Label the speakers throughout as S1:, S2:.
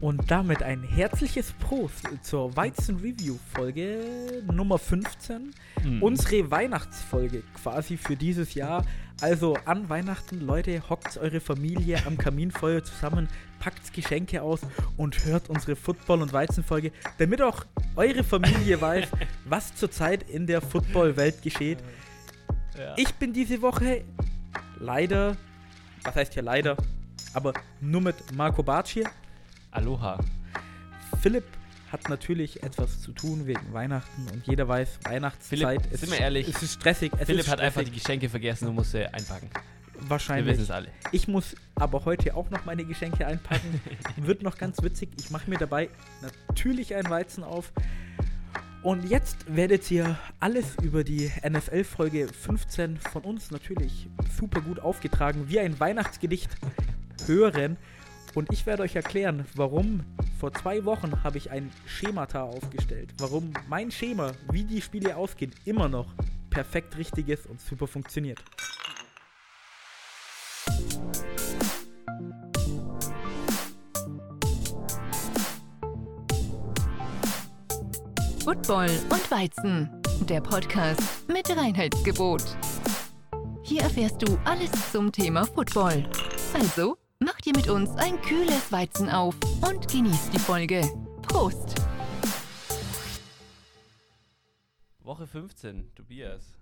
S1: Und damit ein herzliches Prost zur Weizen-Review-Folge Nummer 15.
S2: Mhm.
S1: Unsere Weihnachtsfolge quasi für dieses Jahr. Also an Weihnachten, Leute, hockt eure Familie am Kaminfeuer zusammen, packt Geschenke aus und hört unsere Football- und Weizenfolge, damit auch eure Familie weiß, was zurzeit in der Football-Welt geschieht.
S2: Ja.
S1: Ich bin diese Woche leider, was heißt hier leider, aber nur mit Marco hier.
S2: Aloha.
S1: Philipp hat natürlich etwas zu tun wegen Weihnachten und jeder weiß, Weihnachtszeit
S2: Philipp,
S1: ist,
S2: sind wir ehrlich,
S1: es ist stressig. Es
S2: Philipp
S1: ist
S2: hat einfach die
S1: stressig,
S2: Geschenke vergessen und musste einpacken. Wir
S1: wahrscheinlich.
S2: wissen es alle.
S1: Ich muss aber heute auch noch meine Geschenke einpacken. Wird noch ganz witzig. Ich mache mir dabei natürlich ein Weizen auf. Und jetzt werdet ihr alles über die NFL-Folge 15 von uns natürlich super gut aufgetragen, wie ein Weihnachtsgedicht hören. Und ich werde euch erklären, warum vor zwei Wochen habe ich ein Schemata aufgestellt. Warum mein Schema, wie die Spiele ausgehen, immer noch perfekt richtig ist und super funktioniert.
S3: Football und Weizen, der Podcast mit Reinheitsgebot. Hier erfährst du alles zum Thema Football. Also, mach dir mit uns ein kühles Weizen auf und genieß die Folge. Prost!
S2: Woche 15, Tobias.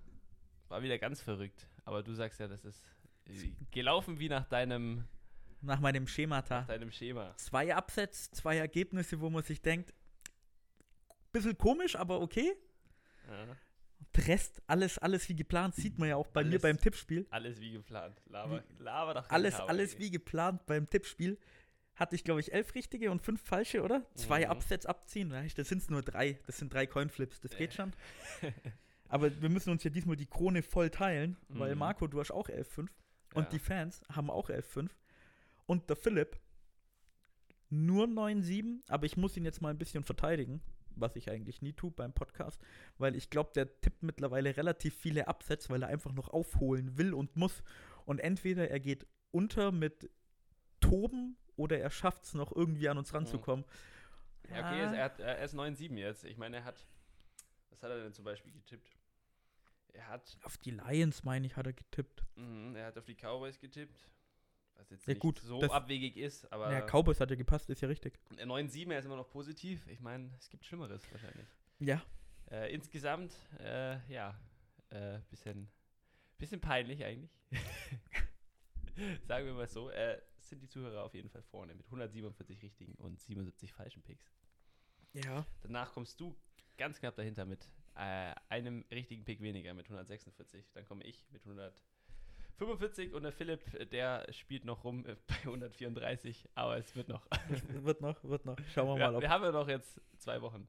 S2: War wieder ganz verrückt. Aber du sagst ja, das ist äh, gelaufen wie nach deinem,
S1: Nach meinem Schemata.
S2: nach deinem Schema.
S1: zwei Absätze, zwei Ergebnisse, wo man sich denkt, bisschen komisch, aber okay.
S2: Ja.
S1: Der Rest, alles, alles wie geplant, sieht man ja auch bei mir
S2: Alles.
S1: beim Tippspiel.
S2: Alles wie geplant. Laber, laber doch
S1: Alles,
S2: Laber,
S1: alles
S2: ey.
S1: wie geplant beim Tippspiel. Hatte ich, glaube ich, elf richtige und fünf falsche, oder? Zwei
S2: Mhm.
S1: Absätze abziehen. Das sind es nur drei. Das sind drei Coinflips. Das geht schon. Aber wir müssen uns ja diesmal die Krone voll teilen, weil
S2: Mhm.
S1: Marco, du hast auch 11,5 und
S2: Ja.
S1: die Fans haben auch 11,5 und der Philipp nur 9,7, aber ich muss ihn jetzt mal ein bisschen verteidigen, was ich eigentlich nie tue beim Podcast, weil ich glaube, der tippt mittlerweile relativ viele Absätze, weil er einfach noch aufholen will und muss und entweder er geht unter mit Toben oder er schafft es noch irgendwie an uns ranzukommen.
S2: Ja, okay, er, hat, er ist 9-7 jetzt. Ich meine, er hat. Was hat er denn zum Beispiel getippt? Er hat,
S1: Auf die Lions, meine ich, hat er getippt.
S2: mhm, er hat auf die Cowboys getippt. Was jetzt
S1: Ja,
S2: nicht
S1: gut,
S2: so abwegig ist, aber
S1: Ja, Cowboys hat ja gepasst, ist ja richtig.
S2: 9-7, er ist immer noch positiv. Ich meine, es gibt Schlimmeres wahrscheinlich.
S1: Ja,
S2: Äh, insgesamt, äh, ja, äh, bisschen, bisschen peinlich eigentlich. Sagen wir mal so, äh, sind die Zuhörer auf jeden Fall vorne mit 147 richtigen und 77 falschen Picks.
S1: ja.
S2: Danach kommst du ganz knapp dahinter mit äh, einem richtigen Pick weniger, mit 146. Dann komme ich mit 145 und der Philipp, der spielt noch rum äh, bei 134, aber es wird noch.
S1: wird noch, wird noch. Schauen wir mal,
S2: wir,
S1: ob.
S2: wir haben ja noch jetzt zwei Wochen.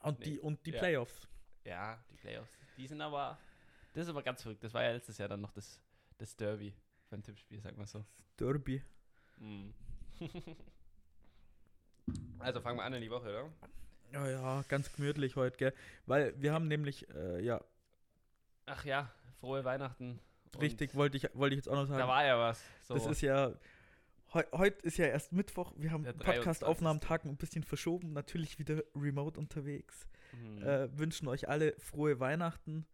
S1: Und
S2: Nee.
S1: die, und die
S2: Ja.
S1: Playoffs.
S2: Ja, die Playoffs. Die sind aber. Das ist aber ganz verrückt. Das war ja letztes Jahr dann noch das, das Derby beim Tippspiel, sag mal so.
S1: Derby.
S2: Mm. also fangen wir an in die Woche, oder?
S1: Ja, ja, ganz gemütlich heute, gell? Weil wir haben nämlich, äh, ja,
S2: Ach ja, frohe Weihnachten.
S1: Richtig, wollte ich, wollte ich jetzt auch noch sagen.
S2: Da war ja was. So.
S1: Das ist ja, heu, heute ist ja erst Mittwoch, wir haben
S2: Der
S1: Podcast-Aufnahmetag ein bisschen verschoben, natürlich wieder remote unterwegs.
S2: Mhm.
S1: Äh, wünschen euch alle frohe Weihnachten,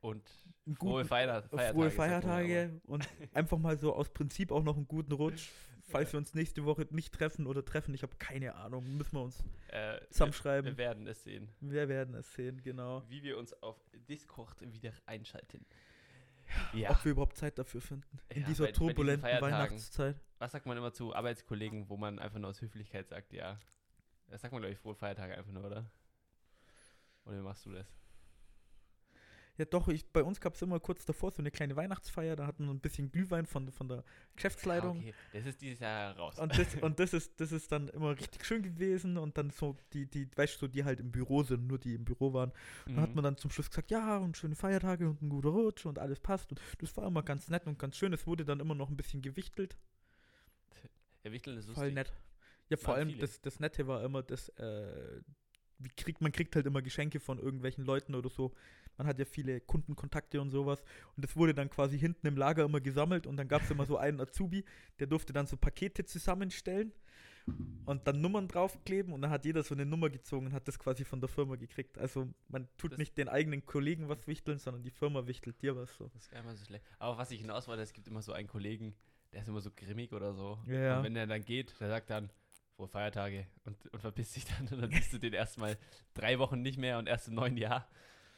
S2: und frohe
S1: guten-
S2: Feierta Feiertage.
S1: frohe Feiertage und einfach mal so aus Prinzip auch noch einen guten Rutsch. Falls
S2: Ja.
S1: wir uns nächste Woche nicht treffen oder treffen, ich habe keine Ahnung, müssen wir uns
S2: Äh,
S1: zusammenschreiben.
S2: wir werden es sehen,
S1: Wir werden es sehen, genau.
S2: wie wir uns auf Discord wieder einschalten. Ja,
S1: Ob wir überhaupt Zeit dafür finden. In
S2: Ja,
S1: dieser
S2: bei- bei
S1: turbulenten
S2: Feiertagen.
S1: Weihnachtszeit.
S2: was sagt man immer zu Arbeitskollegen, wo man einfach nur aus Höflichkeit sagt, ja. Das sagt man, glaube ich, frohe Feiertage einfach nur, oder? Oder wie machst du das?
S1: Ja, doch, ich, bei uns gab es immer kurz davor so eine kleine Weihnachtsfeier, da hatten wir ein bisschen Glühwein von, von der Geschäftsleitung.
S2: Ah, okay, das ist dieses Jahr raus.
S1: Und, das, und das, ist, das ist dann immer richtig schön gewesen und dann so die, die, weißt du, die halt im Büro sind, nur die im Büro waren. Dann hat
S2: Mhm.
S1: man dann zum Schluss gesagt, ja, und schöne Feiertage und ein guter Rutsch und alles passt. Und das war immer ganz nett und ganz schön. Es wurde dann immer noch ein bisschen gewichtelt.
S2: ja, Wichteln ist
S1: Voll nett. Ja, vor allem
S2: viele.
S1: das, das Nette war immer, dass äh, wie kriegt, man kriegt halt immer Geschenke von irgendwelchen Leuten oder so. Man hat ja viele Kundenkontakte und sowas. Und das wurde dann quasi hinten im Lager immer gesammelt und dann gab es immer so einen Azubi, der durfte dann so Pakete zusammenstellen. und dann Nummern draufkleben und dann hat jeder so eine Nummer gezogen und hat das quasi von der Firma gekriegt. Also man tut
S2: Das-
S1: nicht den eigenen Kollegen was wichteln, sondern die Firma wichtelt dir was so.
S2: Das ist gar nicht mal so schlecht. Aber was ich hinaus wollte, es gibt immer so einen Kollegen, der ist immer so grimmig oder so.
S1: Ja, ja.
S2: Und wenn der dann geht, der sagt dann, frohe Feiertage und, und verpisst sich dann und dann siehst du den erstmal drei Wochen nicht mehr und erst im neuen Jahr.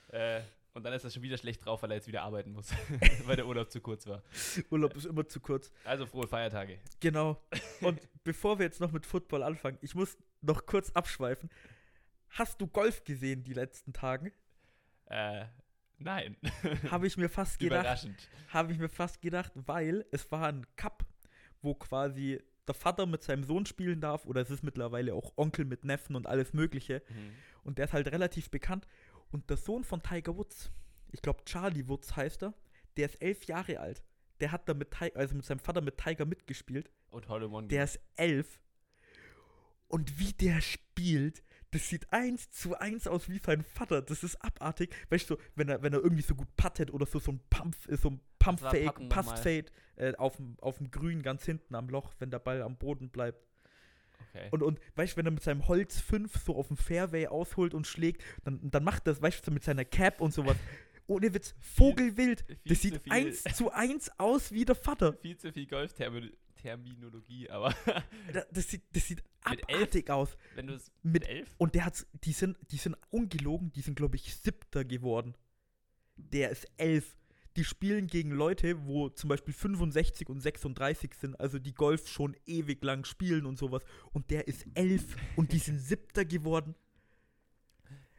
S2: Äh, und dann ist er schon wieder schlecht drauf, weil er jetzt wieder arbeiten muss, weil der Urlaub zu kurz war.
S1: Urlaub ist immer zu kurz.
S2: Also frohe Feiertage.
S1: Genau. Und bevor wir jetzt noch mit Football anfangen, ich muss noch kurz abschweifen. Hast du Golf gesehen die letzten Tagen?
S2: Äh, nein.
S1: Habe ich mir fast gedacht.
S2: Überraschend.
S1: Habe ich mir fast gedacht, weil es war ein Cup, wo quasi der Vater mit seinem Sohn spielen darf oder es ist mittlerweile auch Onkel mit Neffen und alles Mögliche.
S2: Mhm.
S1: Und der ist halt relativ bekannt. Und der Sohn von Tiger Woods, ich glaube Charlie Woods heißt er, der ist elf Jahre alt. Der hat da mit, also mit seinem Vater mit Tiger mitgespielt.
S2: Und Hole One.
S1: Der ist elf. Und wie der spielt, das sieht eins zu eins aus wie sein Vater. Das ist abartig. Weißt du, wenn er, wenn er irgendwie so gut puttet oder so, so ein Pump, äh, so ein Pump-Fake? Pass-Fade äh, auf dem Grün ganz hinten am Loch, wenn der Ball am Boden bleibt.
S2: Okay.
S1: Und, und weißt du, wenn er mit seinem Holz 5 so auf dem Fairway ausholt und schlägt, dann, dann macht das, weißt du, mit seiner Cap und sowas. Ohne Witz, Vogelwild.
S2: viel
S1: Das
S2: zu
S1: sieht
S2: viel.
S1: eins zu eins aus wie der Vater.
S2: viel zu viel Golf-Terminologie, aber
S1: Da- Das sieht, das sieht
S2: Mit elf?
S1: abartig aus.
S2: wenn
S1: Mit
S2: mit elf,
S1: Und der hat's, die sind, die sind ungelogen, die sind, glaube ich, siebter geworden. Der ist elf. Die spielen gegen Leute, wo zum Beispiel 65 und 36 sind, also die Golf schon ewig lang spielen und sowas. Und der ist elf und die sind siebter geworden.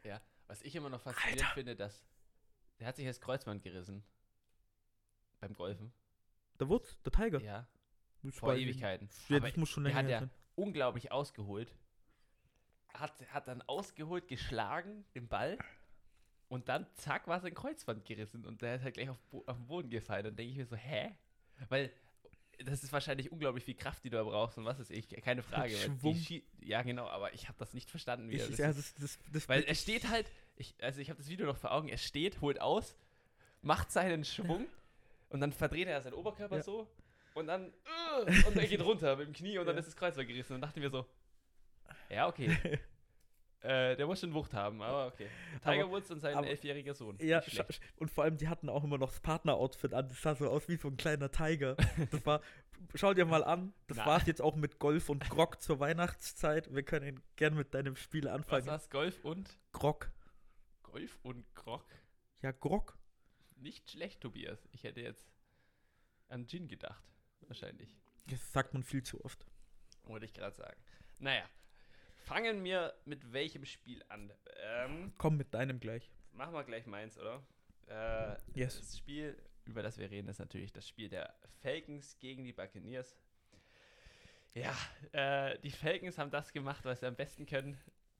S2: ja, was ich immer noch faszinierend
S1: Alter.
S2: finde, dass der hat sich das Kreuzband gerissen beim Golfen.
S1: Der Wutz, der Tiger.
S2: Ja, vor Ewigkeiten.
S1: Ja,
S2: Aber
S1: das muss schon
S2: der
S1: länger
S2: hat ja unglaublich ausgeholt. Hat, hat dann ausgeholt, geschlagen, den Ball. Und dann, zack, war sein Kreuzband gerissen. Und der ist halt gleich auf, auf den Boden gefallen. Dann denke ich mir so, hä? Weil das ist wahrscheinlich unglaublich viel Kraft, die du da brauchst. Und was ist ich? Keine Frage.
S1: Schwung.
S2: ja, genau, aber ich habe das nicht verstanden. Wie er
S1: Ich,
S2: das
S1: ja, das, das, das
S2: weil er steht halt, ich, also ich habe das Video noch vor Augen, er steht, holt aus, macht seinen Schwung und dann verdreht er seinen Oberkörper
S1: Ja.
S2: so und dann äh, und er geht runter mit dem Knie und dann
S1: Ja.
S2: ist das Kreuzband gerissen. Und dann dachten wir so, ja, okay. äh, der muss schon Wucht haben, aber okay. Tiger
S1: Aber-
S2: Woods und sein
S1: aber-
S2: elfjähriger Sohn.
S1: Ja, und vor allem, die hatten auch immer noch das Partner-Outfit an. Das sah so aus wie so ein kleiner Tiger. Das war, schau dir mal an, das
S2: Na.
S1: war's jetzt auch mit Golf und Grog zur Weihnachtszeit. Wir können gern mit deinem Spiel
S2: Was
S1: anfangen.
S2: war's? Golf und
S1: Grog.
S2: Golf und Grog?
S1: Ja, Grog.
S2: Nicht schlecht, Tobias. Ich hätte jetzt an Gin gedacht. Wahrscheinlich.
S1: Das sagt man viel zu oft.
S2: Wollte ich gerade sagen. Naja, fangen wir mit welchem Spiel an? Ähm,
S1: Komm mit deinem gleich.
S2: machen wir gleich meins, oder? Äh,
S1: Yes.
S2: Das Spiel, über das wir reden, ist natürlich das Spiel der Falcons gegen die Buccaneers. Ja, äh, die Falcons haben das gemacht, was sie am besten können: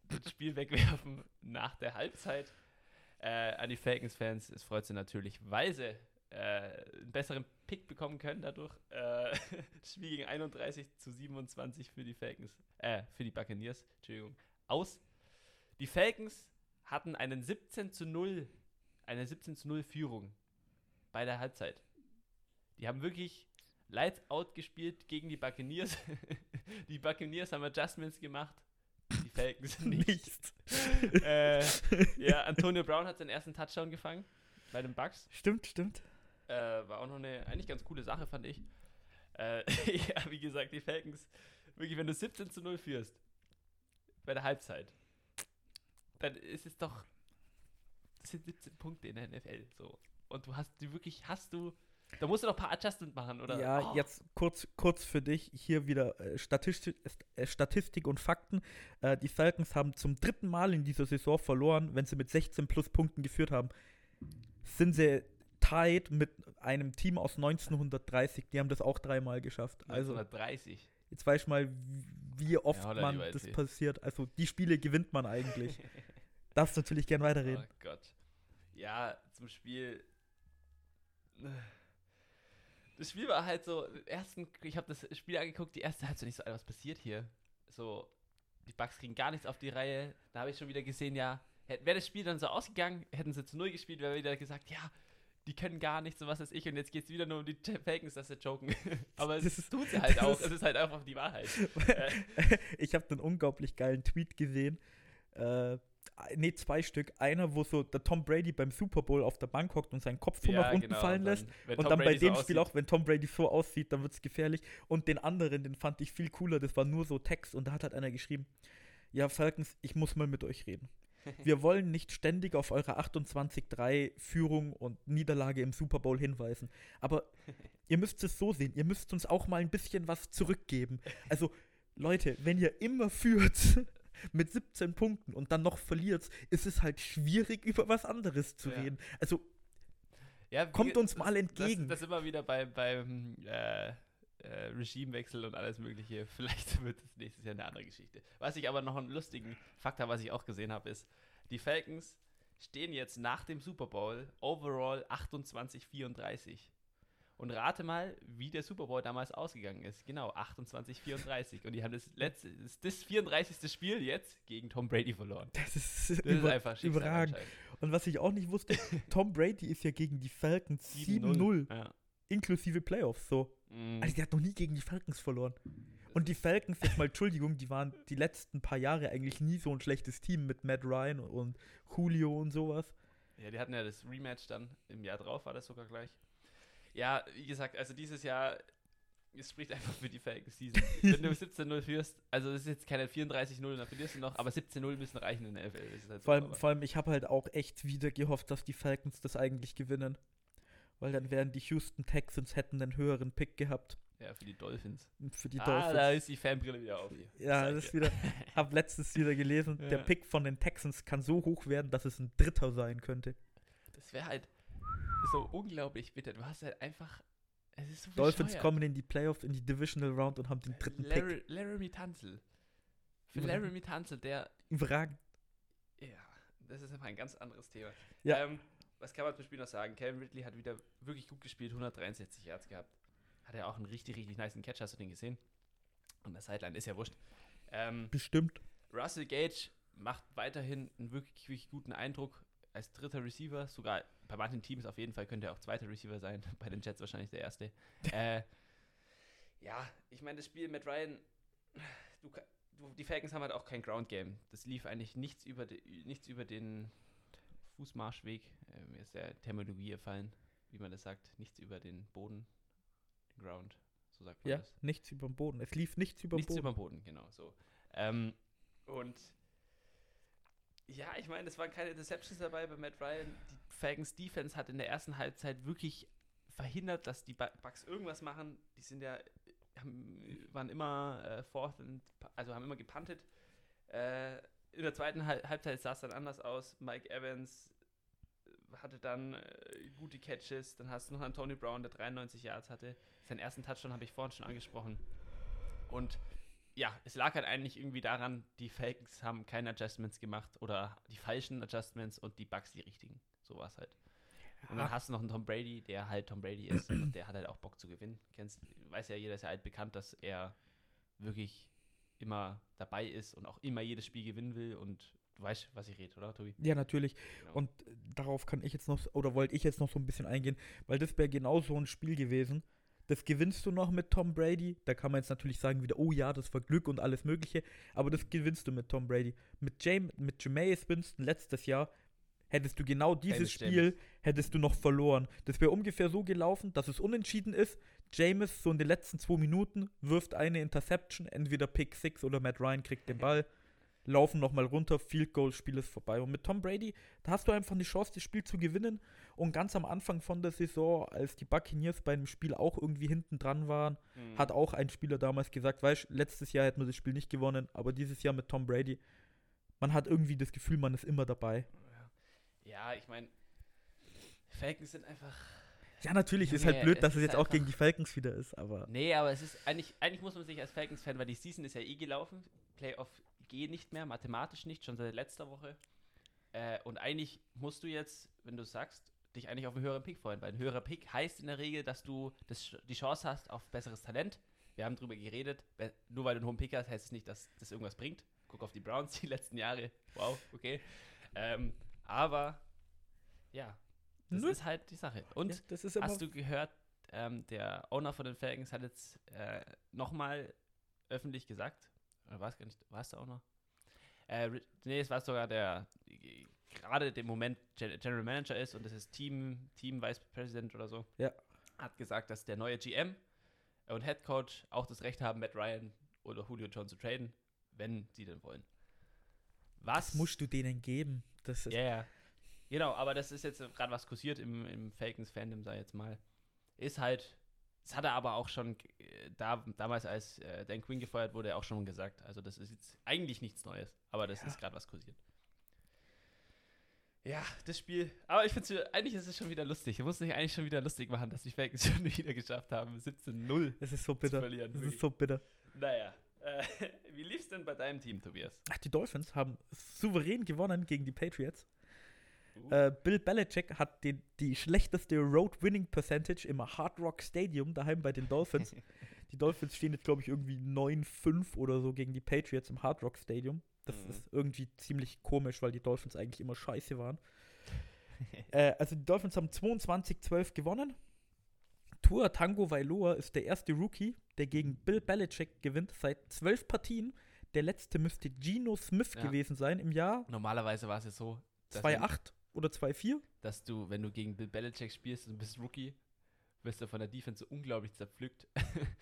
S2: das Spiel wegwerfen nach der Halbzeit. Äh, an die Falcons-Fans, es freut sie natürlich, weil sie einen besseren Pick bekommen können dadurch. Äh, Spiel gegen 31 zu 27 für die Falcons, äh, für die Buccaneers, Entschuldigung, aus. Die Falcons hatten einen 17 zu 0, eine 17 zu 0 Führung bei der Halbzeit. Die haben wirklich Lights out gespielt gegen die Buccaneers. die Buccaneers haben Adjustments gemacht. Die Falcons nicht. Äh, ja, Antonio Brown hat seinen ersten Touchdown gefangen bei den Bucks.
S1: Stimmt, stimmt.
S2: Äh, war auch noch eine eigentlich ganz coole Sache, fand ich. Äh, ja, wie gesagt, die Falcons, wirklich, wenn du 17 zu 0 führst bei der Halbzeit, dann ist es doch, das sind 17 Punkte in der NFL, so. Und du hast die wirklich, hast du, da musst du doch ein paar Adjustment machen, oder?
S1: Ja,
S2: Oh,
S1: jetzt kurz, kurz für dich hier wieder äh, Statistik, äh, Statistik und Fakten. Äh, die Falcons haben zum dritten Mal in dieser Saison verloren, wenn sie mit 16 plus Punkten geführt haben. Sind sie tied mit einem Team aus 1930. Die haben das auch dreimal geschafft. Also
S2: 1930.
S1: jetzt weiß ich mal, wie- oft
S2: Ja,
S1: man das passiert. Also die Spiele gewinnt man eigentlich. Darfst natürlich gern weiterreden.
S2: Oh Gott. Ja, zum Spiel. Das Spiel war halt so, ersten, ich habe das Spiel angeguckt, die erste Halbzeit nicht so, was passiert hier? So, die Bucks kriegen gar nichts auf die Reihe. Da habe ich schon wieder gesehen, ja, wäre das Spiel dann so ausgegangen, hätten sie zu Null gespielt, wäre wieder gesagt, ja, die können gar nichts und was weiß ich. Und jetzt geht es wieder nur um die Falcons, dass sie joken. Aber
S1: Das
S2: es tut sie halt auch. Es ist halt einfach die Wahrheit.
S1: Ich habe einen unglaublich geilen Tweet gesehen. Äh, nee, zwei Stück. Einer, wo so der Tom Brady beim Super Bowl auf der Bank hockt und seinen Kopf so nach unten
S2: genau,
S1: fallen lässt.
S2: wenn
S1: Und dann bei
S2: Brady so
S1: dem Spiel
S2: aussieht.
S1: auch, wenn Tom Brady so aussieht, dann wird es gefährlich. Und den anderen, den fand ich viel cooler, das war nur so Text und da hat halt einer geschrieben, ja Falcons, ich muss mal mit euch reden. Wir wollen nicht ständig auf eure 28-3 Führung und Niederlage im Super Bowl hinweisen. Aber ihr müsst es so sehen, ihr müsst uns auch mal ein bisschen was zurückgeben. Also, Leute, wenn ihr immer führt mit 17 Punkten und dann noch verliert, ist es halt schwierig, über was anderes zu
S2: Ja.
S1: reden. Also,
S2: Ja, wie
S1: Kommt uns mal entgegen.
S2: Das, das immer wieder bei, beim äh, äh, Regimewechsel und alles Mögliche. Vielleicht wird es nächstes Jahr eine andere Geschichte. Was ich aber noch einen lustigen Fakt habe, was ich auch gesehen habe, ist, die Falcons stehen jetzt nach dem Super Bowl overall 28-34. Und rate mal, wie der Super Bowl damals ausgegangen ist. Genau, 28-34. Und die haben das letzte, das, das 34. Spiel jetzt gegen Tom Brady verloren.
S1: das ist,
S2: Das ist
S1: über,
S2: einfach
S1: überragend. Und was ich auch nicht wusste, Tom Brady ist ja gegen die Falcons 7-0,
S2: Ja.
S1: inklusive Playoffs. So.
S2: Mhm.
S1: Also der hat noch nie gegen die Falcons verloren. Und die Falcons, jetzt mal Entschuldigung, die waren die letzten paar Jahre eigentlich nie so ein schlechtes Team mit Matt Ryan und Julio und sowas.
S2: Ja, die hatten ja das Rematch dann im Jahr drauf, war das sogar gleich. Ja, wie gesagt, also dieses Jahr, es spricht einfach für die Falcons Season. Wenn du 17-0 führst, also das ist jetzt keine 34-0, dann verlierst du noch, aber 17-0 müssen reichen in der NFL. Halt so,
S1: Vor allem, vor allem ich habe halt auch echt wieder gehofft, dass die Falcons das eigentlich gewinnen. Weil dann wären die Houston Texans hätten einen höheren Pick gehabt
S2: ja, für die Dolphins.
S1: für die
S2: ah,
S1: Dolphins.
S2: da ist die Fanbrille wieder auf hier.
S1: Ja, das ist wieder. Hab letztens wieder gelesen, der
S2: Ja.
S1: Pick von den Texans kann so hoch werden, dass es ein Dritter sein könnte.
S2: Das wäre halt so unglaublich bitter. Du hast halt einfach, es ist so
S1: Dolphins kommen in die Playoffs, in die Divisional Round und haben den dritten Pick.
S2: Larry, Laramie Tanzel. Für
S1: Überragend.
S2: Laramie Tanzel, der
S1: Überragend.
S2: Ja, das ist aber ein ganz anderes Thema.
S1: Ja.
S2: Ähm, was kann man zum Spiel noch sagen? Calvin Ridley hat wieder wirklich gut gespielt, 163 Yards gehabt. Hat er auch einen richtig, richtig niceen Catch, hast du den gesehen? Und der Sideline ist ja wurscht. Ähm,
S1: Bestimmt.
S2: Russell Gage macht weiterhin einen wirklich, wirklich guten Eindruck als dritter Receiver. Sogar bei manchen Teams auf jeden Fall könnte er auch zweiter Receiver sein. Bei den Jets wahrscheinlich der erste. äh, ja, ich meine, das Spiel mit Ryan, du, du, die Falcons haben halt auch kein Ground Game. Das lief eigentlich nichts über, de, nichts über den Fußmarschweg. Äh, mir ist der Terminologie gefallen, wie man das sagt. Nichts über den Boden, den Ground. So sagt man
S1: Ja,
S2: das.
S1: nichts über den Boden. Es lief nichts über den
S2: Nichts
S1: Boden.
S2: über den Boden, genau so. Ähm, und ja, ich meine, es waren keine Deceptions dabei bei Matt Ryan. Die Falcons Defense hat in der ersten Halbzeit wirklich verhindert, dass die Bu- Bucks irgendwas machen. Die sind ja, haben, waren immer äh, fourth and, also haben immer gepuntet. Äh, in der zweiten Hal Halbzeit sah es dann anders aus. Mike Evans äh, hatte dann äh, gute Catches. Dann hast du noch einen Tony Brown, der 93 Yards hatte. Seinen ersten Touchdown habe ich vorhin schon angesprochen. Und ja, es lag halt eigentlich irgendwie daran, die Falcons haben keine Adjustments gemacht oder die falschen Adjustments und die Bugs die richtigen. So war es halt. Und dann
S1: Ja.
S2: hast du noch einen Tom Brady, der halt Tom Brady ist und der hat halt auch Bock zu gewinnen. Kennst, weiß ja jeder ist ja halt bekannt, dass er wirklich immer dabei ist und auch immer jedes Spiel gewinnen will und du weißt, was ich rede, oder Tobi?
S1: Ja, natürlich.
S2: Genau.
S1: Und äh, darauf kann ich jetzt noch, oder wollte ich jetzt noch so ein bisschen eingehen, weil das wäre genau so ein Spiel gewesen. Das gewinnst du noch mit Tom Brady. Da kann man jetzt natürlich sagen wieder, oh ja, das war Glück und alles Mögliche. Aber das gewinnst du mit Tom Brady. Mit, James, mit Jameis Winston letztes Jahr hättest du genau dieses Spiel, hättest du noch verloren. Das wäre ungefähr so gelaufen, dass es unentschieden ist. Jameis so in den letzten zwei Minuten wirft eine Interception, entweder Pick 6 oder Matt Ryan kriegt den Ball laufen nochmal runter, Field Goal, Spiel ist vorbei. Und mit Tom Brady, da hast du einfach eine Chance, das Spiel zu gewinnen. Und ganz am Anfang von der Saison, als die Buccaneers bei einem Spiel auch irgendwie hinten dran waren,
S2: Mhm.
S1: hat auch ein Spieler damals gesagt, weißt letztes Jahr hätten wir das Spiel nicht gewonnen, aber dieses Jahr mit Tom Brady, man hat irgendwie das Gefühl, man ist immer dabei.
S2: Ja, ich meine, Falcons sind einfach.
S1: Ja, natürlich ist halt blöd, dass es jetzt auch gegen die Falcons wieder ist, aber
S2: Nee, aber es ist eigentlich, eigentlich muss man sich als Falcons-Fan, weil die Season ist ja eh gelaufen. Playoff geht nicht mehr, mathematisch nicht, schon seit letzter Woche. Äh, und eigentlich musst du jetzt, wenn du sagst, dich eigentlich auf einen höheren Pick freuen, weil ein höherer Pick heißt in der Regel, dass du das, die Chance hast auf besseres Talent. Wir haben drüber geredet, nur weil du einen hohen Pick hast, heißt es nicht, dass das irgendwas bringt. Guck auf die Browns die letzten Jahre. Wow, okay. Ähm, aber ja, Das
S1: Nö.
S2: ist halt die Sache. Und
S1: ja, das ist immer
S2: hast du gehört, ähm, der Owner von den Falcons hat jetzt äh, nochmal öffentlich gesagt, oder war es gar nicht, war es der Owner? Äh, nee, es war sogar der, gerade dem Moment Gen General Manager ist und das ist Team, Team Vice President oder so.
S1: Ja.
S2: Hat gesagt, dass der neue GM und Head Coach auch das Recht haben, Matt Ryan oder Julio Jones zu traden, wenn sie denn wollen. Was
S1: das musst du denen geben. Das ist,
S2: ja, ja. Genau, aber das ist jetzt gerade was kursiert im, im Falcons-Fandom, ich jetzt mal. Ist halt, das hat er aber auch schon äh, da, damals, als äh, Dan Quinn gefeuert wurde, auch schon gesagt. Also, das ist jetzt eigentlich nichts Neues, aber das
S1: Ja.
S2: ist gerade was kursiert. Ja, das Spiel. Aber ich finde eigentlich ist es schon wieder lustig. Ich muss mich eigentlich schon wieder lustig machen, dass die Falcons schon wieder geschafft haben, 17-0
S1: das ist so
S2: zu
S1: bitter.
S2: verlieren.
S1: Das ist so bitter.
S2: naja. Äh, wie lief's denn bei deinem Team, Tobias?
S1: Ach, die Dolphins haben souverän gewonnen gegen die Patriots.
S2: Uh,
S1: Äh, Bill Belichick hat den, die schlechteste Road Winning Percentage im Hard Rock Stadium daheim bei den Dolphins. die Dolphins stehen jetzt, glaube ich, irgendwie 9-5 oder so gegen die Patriots im Hard Rock Stadium. Das
S2: Mhm.
S1: ist irgendwie ziemlich komisch, weil die Dolphins eigentlich immer scheiße waren. äh, also die Dolphins haben 22-12 gewonnen. Tua Tango Vailoa ist der erste Rookie, der gegen Bill Belichick gewinnt seit zwölf Partien. Der letzte müsste Geno Smith
S2: Ja.
S1: gewesen sein im Jahr
S2: Normalerweise war es ja so, dass wenn-
S1: 2-8 oder 2-4.
S2: dass du, wenn du gegen Bill Belichick spielst und bist Rookie, wirst du von der Defense unglaublich zerpflückt.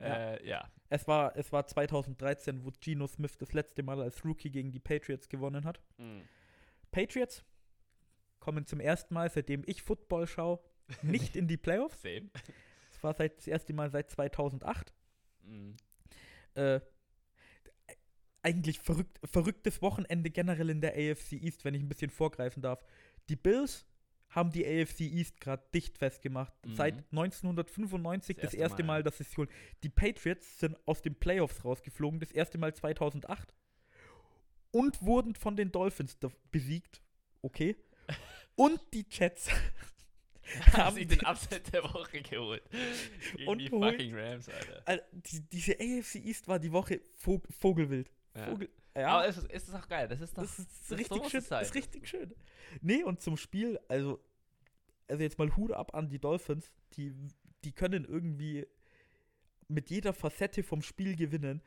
S1: Ja.
S2: äh, ja.
S1: Es war, es war 2013, wo Geno Smith das letzte Mal als Rookie gegen die Patriots gewonnen hat.
S2: Mhm.
S1: Patriots kommen zum ersten Mal, seitdem ich Football schaue, nicht in die Playoffs.
S2: Same.
S1: Das war seit, das erste Mal seit 2008.
S2: Mhm.
S1: Äh, eigentlich verrückt, verrücktes Wochenende generell in der AFC East, wenn ich ein bisschen vorgreifen darf. Die Bills haben die AFC East gerade dicht festgemacht.
S2: Mhm.
S1: Seit 1995 das
S2: Das
S1: erste,
S2: erste
S1: Mal,
S2: Mal.
S1: dass sie es holen. Die Patriots sind aus den Playoffs rausgeflogen, das erste Mal 2008. Und wurden von den Dolphins besiegt. Okay. Und die Jets
S2: Haben sie den Upset der Woche geholt. Gegen
S1: Und
S2: die fucking Rams, Alter.
S1: Alter, die, diese AFC East war die Woche Vog Vogelwild.
S2: Ja.
S1: Vogel, ja.
S2: Aber es ist, es ist auch geil. Das ist doch.
S1: Das ist
S2: so
S1: richtig schön.
S2: sein.
S1: ist richtig schön. Nee, und zum Spiel, also, also jetzt mal Hut ab an die Dolphins, die, die können irgendwie mit jeder Facette vom Spiel gewinnen.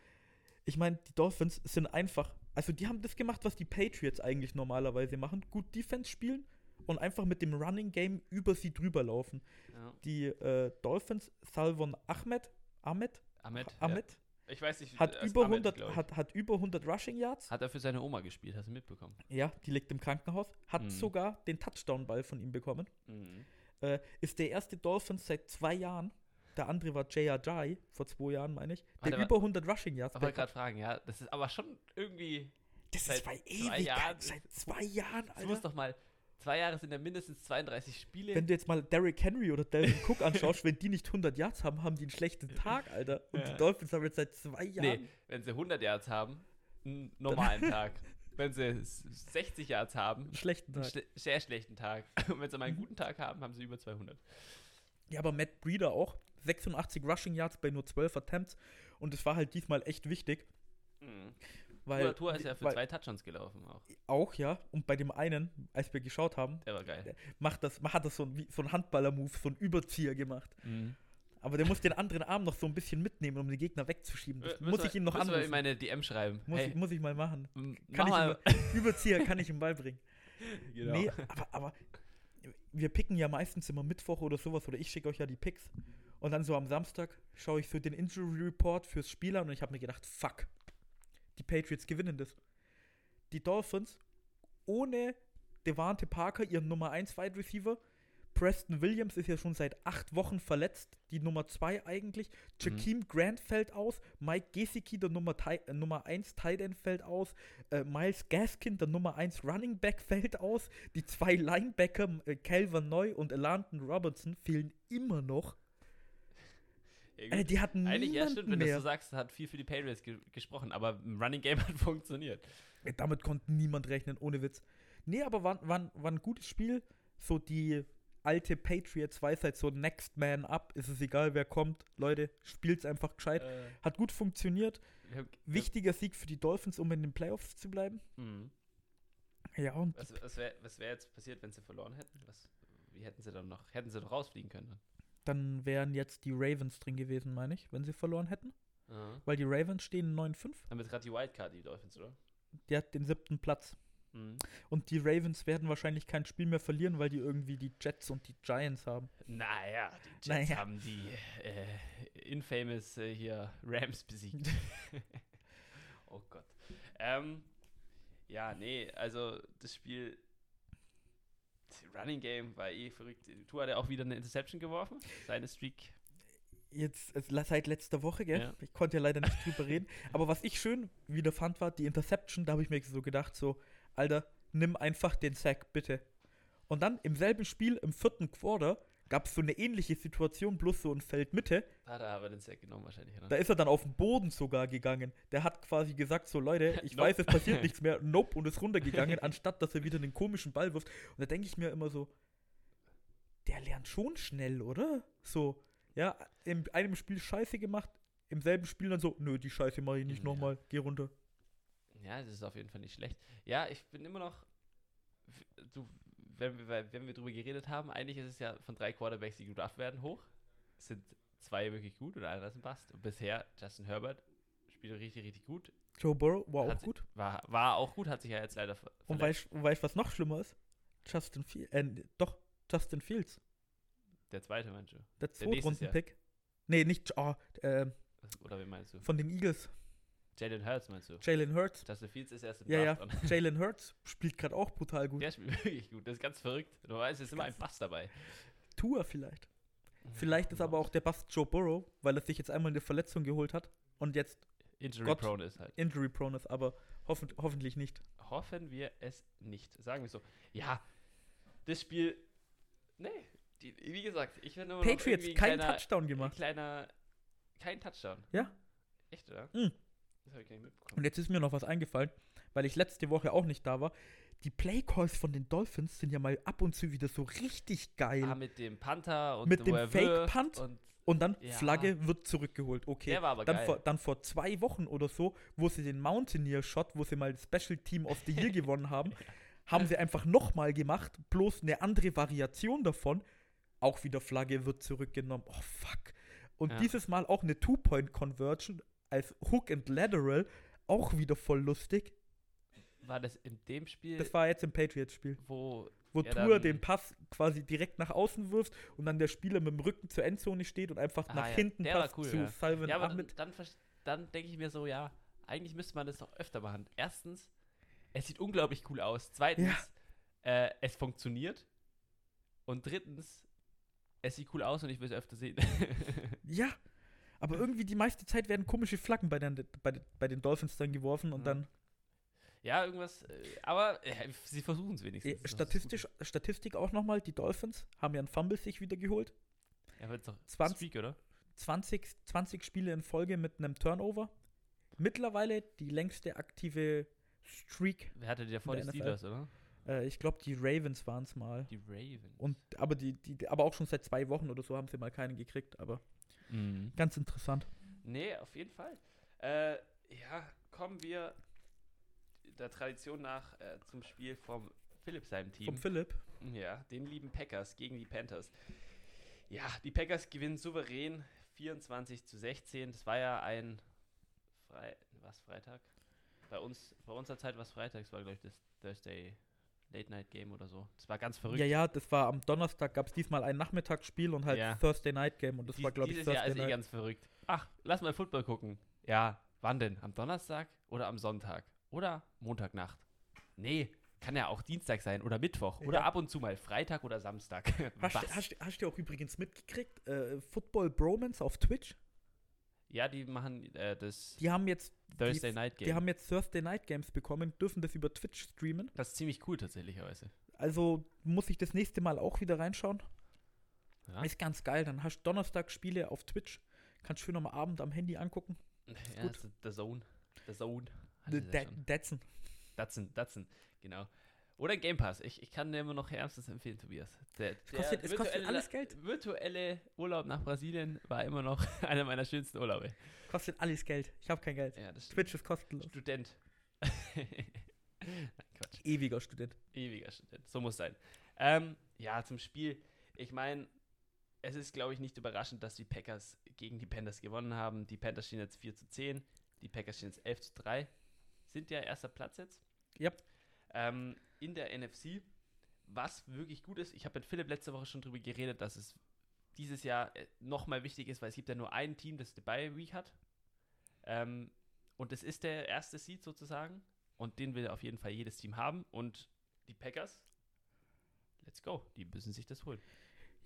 S1: Ich meine, die Dolphins sind einfach, also die haben das gemacht, was die Patriots eigentlich normalerweise machen. Gut Defense spielen und einfach mit dem Running Game über sie drüber laufen.
S2: Ja.
S1: Die äh, Dolphins, Salvon Ahmed, Ahmed,
S2: Ahmed.
S1: Ahmed
S2: Ja. Ich weiß nicht,
S1: hat,
S2: äh,
S1: über
S2: Ahmed,
S1: 100,
S2: glaub ich.
S1: hat, hat über 100 Rushing Yards.
S2: Hat er für seine Oma gespielt, hast du mitbekommen?
S1: Ja, die liegt im Krankenhaus. Hat
S2: Mhm.
S1: sogar den Touchdown-Ball von ihm bekommen.
S2: Mhm.
S1: Äh, ist der erste Dolphins seit zwei Jahren. Der andere war J.R. Jai, vor zwei Jahren, meine ich. Der
S2: Warte,
S1: über 100 Rushing Yards.
S2: Ich wollte gerade fragen, ja. Das ist aber schon irgendwie.
S1: das ist bei
S2: zwei
S1: ewig.
S2: Jahren-
S1: Seit zwei Jahren,
S2: Es muss
S1: Alter.
S2: doch mal. Zwei Jahre sind ja mindestens 32 Spiele.
S1: Wenn du jetzt mal Derrick Henry oder Delvin Cook anschaust, wenn die nicht 100 Yards haben, haben die einen schlechten Tag, Alter. Und
S2: Ja.
S1: die Dolphins haben jetzt seit zwei Jahren.
S2: Nee, wenn sie 100 Yards haben, einen normalen Tag. Wenn sie s- 60 Yards haben,
S1: Einen schlechten
S2: einen
S1: Tag.
S2: schle sehr schlechten Tag. Und wenn sie mal einen guten Tag haben, haben sie über 200.
S1: Ja, aber Matt Breeder auch. 86 Rushing Yards bei nur 12 Attempts. Und es war halt diesmal echt wichtig.
S2: Mhm.
S1: Weil,
S2: Tua ist ja für zwei Touchdowns gelaufen auch.
S1: Auch, ja. Und bei dem einen, als wir geschaut haben,
S2: Der war geil.
S1: macht das, man hat das so, ein- so ein Handballer-Move, so ein Überzieher gemacht.
S2: Mhm.
S1: Aber der muss den anderen Arm noch so ein bisschen mitnehmen, um den Gegner wegzuschieben. Das
S2: Äh,
S1: muss
S2: müssen
S1: ich ihm noch
S2: wir- müssen wir in
S1: anrufen.
S2: meine DM schreiben.
S1: Muss,
S2: hey,
S1: ich, muss ich mal machen. Kann
S2: mach
S1: ich
S2: mal.
S1: ihm, Überzieher kann ich ihm beibringen.
S2: genau.
S1: Nee, aber, aber wir picken ja meistens immer Mittwoch oder sowas, oder ich schicke euch ja die Picks. Und dann so am Samstag schaue ich so den Injury Report fürs Spiel an und ich habe mir gedacht, fuck, die Patriots gewinnen das. Die Dolphins ohne Devante Parker, ihren Nummer 1 Wide Receiver. Preston Williams ist ja schon seit acht Wochen verletzt, die Nummer 2 eigentlich. Jakeem Grant fällt aus, Mike Gesicki, der Nummer, äh, Nummer 1 Tight End, fällt aus, äh, Miles Gaskin, der Nummer 1 Running Back, fällt aus. Die zwei Linebacker, äh, Calvin Neu und Elanton Robertson, fehlen immer noch. Alter, die hatten
S2: Eigentlich, ja, stimmt, wenn du so sagst, hat viel für die Patriots ge gesprochen, aber im Running Game hat funktioniert.
S1: Damit konnte niemand rechnen, ohne Witz. Nee, aber war, war, war ein gutes Spiel. So die alte Patriots-Weisheit, so Next Man Up, ist es egal, wer kommt. Leute, spielt's einfach gescheit.
S2: Äh,
S1: Hat gut funktioniert.
S2: haben-
S1: Wichtiger Sieg für die Dolphins, um in den Playoffs zu bleiben.
S2: Mhm.
S1: Ja, und
S2: Was, was wäre wär jetzt passiert, wenn sie verloren hätten? Was, wie hätten sie dann noch, hätten sie doch rausfliegen können dann?
S1: Wären jetzt die Ravens drin gewesen, meine ich, wenn sie verloren hätten.
S2: Aha.
S1: Weil die Ravens stehen 9-5.
S2: Haben jetzt gerade die Wildcard, die Dolphins, oder?
S1: Der hat den siebten Platz.
S2: Mhm.
S1: Und die Ravens werden wahrscheinlich kein Spiel mehr verlieren, weil die irgendwie die Jets und die Giants haben.
S2: Naja, die Jets
S1: Naja.
S2: haben die äh, infamous äh, hier Rams besiegt. oh Gott. Ähm, ja, nee, also das Spiel Running Game war eh verrückt. Tu hat ja auch wieder eine Interception geworfen. Seine Streak.
S1: Jetzt seit letzter Woche, gell?
S2: Ja.
S1: Ich konnte ja leider nicht drüber reden. Aber was ich schön wieder fand, war die Interception. Da habe ich mir so gedacht, so, Alter, nimm einfach den Sack, bitte. Und dann im selben Spiel, im vierten Quarter, gab es so eine ähnliche Situation, bloß so in Feldmitte.
S2: Da hat er aber den Sack genommen wahrscheinlich. Oder?
S1: Da ist er dann auf den Boden sogar gegangen. Der hat quasi gesagt, so Leute, ich
S2: Nope.
S1: weiß, es passiert nichts mehr. Nope, und ist runtergegangen, anstatt dass er wieder einen komischen Ball wirft. Und da denke ich mir immer so, der lernt schon schnell, oder? So, ja, in einem Spiel Scheiße gemacht, im selben Spiel dann so, nö, die Scheiße mache ich nicht
S2: Ja.
S1: nochmal, geh runter.
S2: Ja, das ist auf jeden Fall nicht schlecht. Ja, ich bin immer noch. Du, wenn wir, wenn wir drüber geredet haben, eigentlich ist es ja von drei Quarterbacks, die gedraft werden, hoch. Es sind zwei wirklich gut und einer ist ein Bast. Und bisher, Justin Herbert spielt richtig, richtig gut.
S1: Joe Burrow war
S2: Hat
S1: auch gut.
S2: War, war auch gut, hat sich ja jetzt leider ver
S1: Und weißt du, weißt, was noch schlimmer ist? Justin Fields, äh, doch, Justin Fields,
S2: Der zweite, meinst du?
S1: der
S2: nächstes
S1: Zweitrunden-Pick. Nee, nicht, oh, äh,
S2: Oder wie meinst du?
S1: von den Eagles,
S2: Jalen Hurts meinst du?
S1: Jalen Hurts.
S2: Justin Fields ist erst im
S1: Ja, ja,
S2: Draft dran.
S1: Jalen Hurts spielt gerade auch brutal gut.
S2: Der spielt wirklich gut. Das ist ganz verrückt. Du weißt, es ist immer ein Bass dabei.
S1: Tour vielleicht. Vielleicht ist aber auch der Bast Joe Burrow, weil er sich jetzt einmal eine Verletzung geholt hat und jetzt
S2: Injury
S1: Gott.
S2: prone ist halt.
S1: injury prone ist, aber hoffen, hoffentlich nicht.
S2: Hoffen wir es nicht. Sagen wir so. Ja, das Spiel. Nee, die, wie gesagt, ich immer noch
S1: Patriots, kein
S2: kleiner,
S1: Touchdown gemacht.
S2: kleiner. Kein Touchdown.
S1: Ja.
S2: Echt, oder?
S1: Mhm.
S2: Das habe ich gar nicht mitbekommen.
S1: Und jetzt ist mir noch was eingefallen, weil ich letzte Woche auch nicht da war. Die Playcalls von den Dolphins sind ja mal ab und zu wieder so richtig geil.
S2: Ah, mit dem Panther und
S1: Mit dem Fake Punt?
S2: Und
S1: und dann
S2: Ja.
S1: Flagge wird zurückgeholt. Okay.
S2: Der war aber
S1: dann,
S2: geil.
S1: Vor, dann vor zwei Wochen oder so, wo sie den Mountaineer-Shot, wo sie mal Special Team of the Year gewonnen haben, haben sie einfach nochmal gemacht, bloß eine andere Variation davon. Auch wieder Flagge wird zurückgenommen. Oh, fuck. Und
S2: Ja.
S1: dieses Mal auch eine Two-Point-Conversion als Hook and Lateral. Auch wieder voll lustig.
S2: war das in dem Spiel,
S1: Das war jetzt im Patriots-Spiel,
S2: wo
S1: wo
S2: Ja,
S1: Tour den Pass quasi direkt nach außen wirft und dann der Spieler mit dem Rücken zur Endzone steht und einfach
S2: Ah,
S1: nach
S2: ja.
S1: hinten passt
S2: cool,
S1: zu
S2: ja.
S1: Salvin
S2: Ja, aber
S1: Ahmed.
S2: dann, dann denke ich mir so, ja, eigentlich müsste man das doch öfter machen. Erstens, es sieht unglaublich cool aus. Zweitens, äh, es funktioniert. Und drittens, es sieht cool aus und ich will es öfter sehen.
S1: Ja, aber irgendwie die meiste Zeit werden komische Flaggen bei den, bei, bei den Dolphins dann geworfen und
S2: Mhm.
S1: dann
S2: ja, irgendwas. Äh, aber äh, sie versuchen es wenigstens.
S1: statistisch, Statistik auch nochmal, die Dolphins haben ja einen Fumble sich wieder geholt.
S2: Ja, wird's doch
S1: 20
S2: Streak, oder?
S1: 20, 20 Spiele in Folge mit einem Turnover. Mittlerweile die längste aktive Streak.
S2: Wer hatte die davor? Die Steelers, oder?
S1: Äh, ich glaube, die Ravens waren es mal.
S2: Die Ravens.
S1: Und, aber, die, die, aber auch schon seit zwei Wochen oder so haben sie mal keinen gekriegt. Aber
S2: Mhm.
S1: ganz interessant.
S2: Nee, auf jeden Fall. Äh, ja, kommen wir der Tradition nach äh, zum Spiel vom Philipp seinem Team.
S1: Vom Philipp.
S2: Ja, den lieben Packers gegen die Panthers. Ja, die Packers gewinnen souverän 24 zu 16. Das war ja ein Frei was Freitag? Bei uns, bei unserer Zeit war es Freitag, das war glaube ich das Thursday Late Night Game oder so. Das war ganz verrückt.
S1: Ja, ja, das war am Donnerstag, gab es diesmal ein Nachmittagsspiel und halt
S2: Ja.
S1: Thursday Night Game. Und das
S2: Dies-
S1: war, glaube ich,
S2: dieses Jahr
S1: Thursday
S2: ist eh
S1: Night.
S2: ganz verrückt. Ach, lass mal Football gucken. Ja, wann denn? Am Donnerstag oder am Sonntag? Oder Montagnacht? Nee, kann ja auch Dienstag sein oder Mittwoch oder
S1: Ja.
S2: ab und zu mal Freitag oder Samstag.
S1: Hast, hast du auch übrigens mitgekriegt, äh, Football Bromance auf Twitch?
S2: Ja, die machen äh, das
S1: Die haben jetzt
S2: Thursday
S1: die,
S2: Night Game.
S1: Die haben jetzt Thursday Night Games bekommen, dürfen das über Twitch streamen.
S2: das ist ziemlich cool tatsächlicherweise.
S1: Also muss ich das nächste Mal auch wieder reinschauen.
S2: Ja,
S1: Ist ganz geil. Dann hast du Donnerstag Spiele auf Twitch. Kannst schön am Abend am Handy angucken.
S2: ja
S1: gut.
S2: The Zone. The Zone.
S1: Da-. Datsun.
S2: Datsun, Datsun, genau. Oder Game Pass. Ich, ich kann dir immer noch ärmstens empfehlen, Tobias. Der,
S1: Es kostet- es kostet alles Geld.
S2: Virtuelle Urlaub nach Brasilien war immer noch einer meiner schönsten Urlaube.
S1: Kostet alles Geld. Ich habe kein Geld.
S2: Ja.
S1: Twitch ist kostenlos.
S2: Student. Nein, Quatsch.
S1: Ewiger Student.
S2: Ewiger Student. So muss sein. Ähm, Ja, zum Spiel. Ich meine, es ist, glaube ich, nicht überraschend, dass die Packers gegen die Panthers gewonnen haben. Die Panthers stehen jetzt 4 zu 10, die Packers stehen jetzt 11 zu 3. Sind ja erster Platz jetzt.
S1: Yep.
S2: Ähm, in der NFC, was wirklich gut ist, ich habe mit Philipp letzte Woche schon drüber geredet, dass es dieses Jahr äh, nochmal wichtig ist, weil es gibt ja nur ein Team, das die Bye Week hat. Ähm, und das ist der erste Seed sozusagen. Und den will auf jeden Fall jedes Team haben. Und die Packers, let's go, die müssen sich das holen.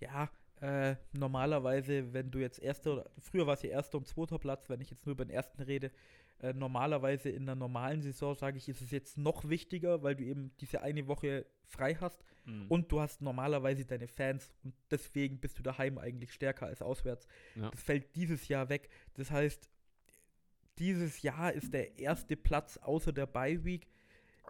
S1: Ja, äh, normalerweise, wenn du jetzt erster oder früher war es ja erster und zweiter Platz, wenn ich jetzt nur über den ersten rede, äh, normalerweise in der normalen Saison, sage ich, ist es jetzt noch wichtiger, weil du eben diese eine Woche frei hast
S2: Mhm.
S1: und du hast normalerweise deine Fans und deswegen bist du daheim eigentlich stärker als auswärts.
S2: Ja.
S1: Das fällt dieses Jahr weg. Das heißt, dieses Jahr ist der erste Platz außer der Bye Week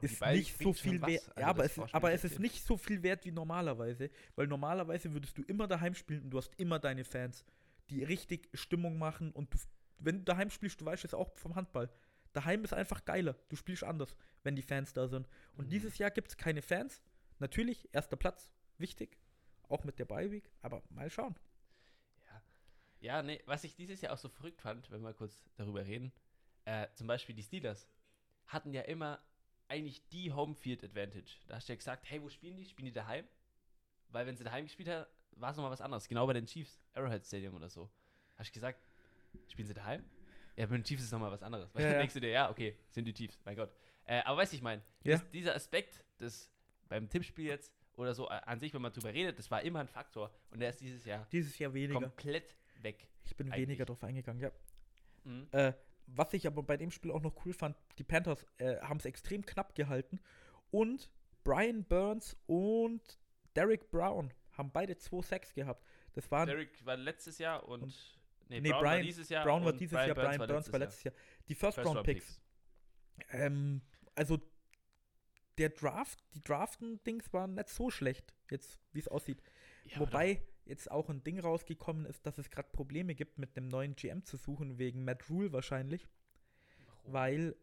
S1: ist nicht so viel wert.
S2: Also
S1: ja, aber, es, aber es ist nicht so viel wert wie normalerweise, weil normalerweise würdest du immer daheim spielen und du hast immer deine Fans, die richtig Stimmung machen und du, wenn du daheim spielst, du weißt es auch vom Handball. Daheim ist einfach geiler. Du spielst anders, wenn die Fans da sind. Und
S2: Mhm.
S1: dieses Jahr gibt es keine Fans. Natürlich, erster Platz, wichtig. Auch mit der Week, aber mal schauen.
S2: Ja. ja, nee, was ich dieses Jahr auch so verrückt fand, wenn wir kurz darüber reden, äh, zum Beispiel die Steelers hatten ja immer eigentlich die Homefield Advantage. Da hast du ja gesagt, hey, wo spielen die? Spielen die daheim? Weil wenn sie daheim gespielt haben, war es nochmal was anderes. Genau bei den Chiefs, Arrowhead Stadium oder so. Hast du gesagt, spielen sie daheim? Ja, bei den Chiefs ist nochmal was anderes. Weil
S1: Ja,
S2: dann denkst du dir, ja, okay, sind die Chiefs, mein Gott. Äh, aber weißt du, ich meine,
S1: Ja.
S2: dieser Aspekt des beim Tippspiel jetzt oder so äh, an sich, wenn man drüber redet, das war immer ein Faktor und der ist dieses Jahr
S1: Dieses Jahr weniger.
S2: komplett weg.
S1: Ich bin
S2: eigentlich.
S1: weniger drauf eingegangen, ja.
S2: Mhm.
S1: Äh, was ich aber bei dem Spiel auch noch cool fand, die Panthers äh, haben es extrem knapp gehalten und Brian Burns und Derek Brown haben beide 2-6 gehabt. Das waren
S2: Derek war letztes Jahr und,
S1: Und-
S2: nee,
S1: nee,
S2: Brown,
S1: Brian-
S2: war dieses Jahr.
S1: Brown war dieses Jahr, Brian Burns war letztes Jahr. Die
S2: First Round
S1: First-Round-Picks. Ähm, also der Draft, die Draften-Dings waren nicht so schlecht, jetzt wie es aussieht.
S2: Ja,
S1: Wobei jetzt auch ein Ding rausgekommen ist, dass es gerade Probleme gibt, mit einem neuen GM zu suchen, wegen Matt Rule wahrscheinlich.
S2: Warum?
S1: Weil,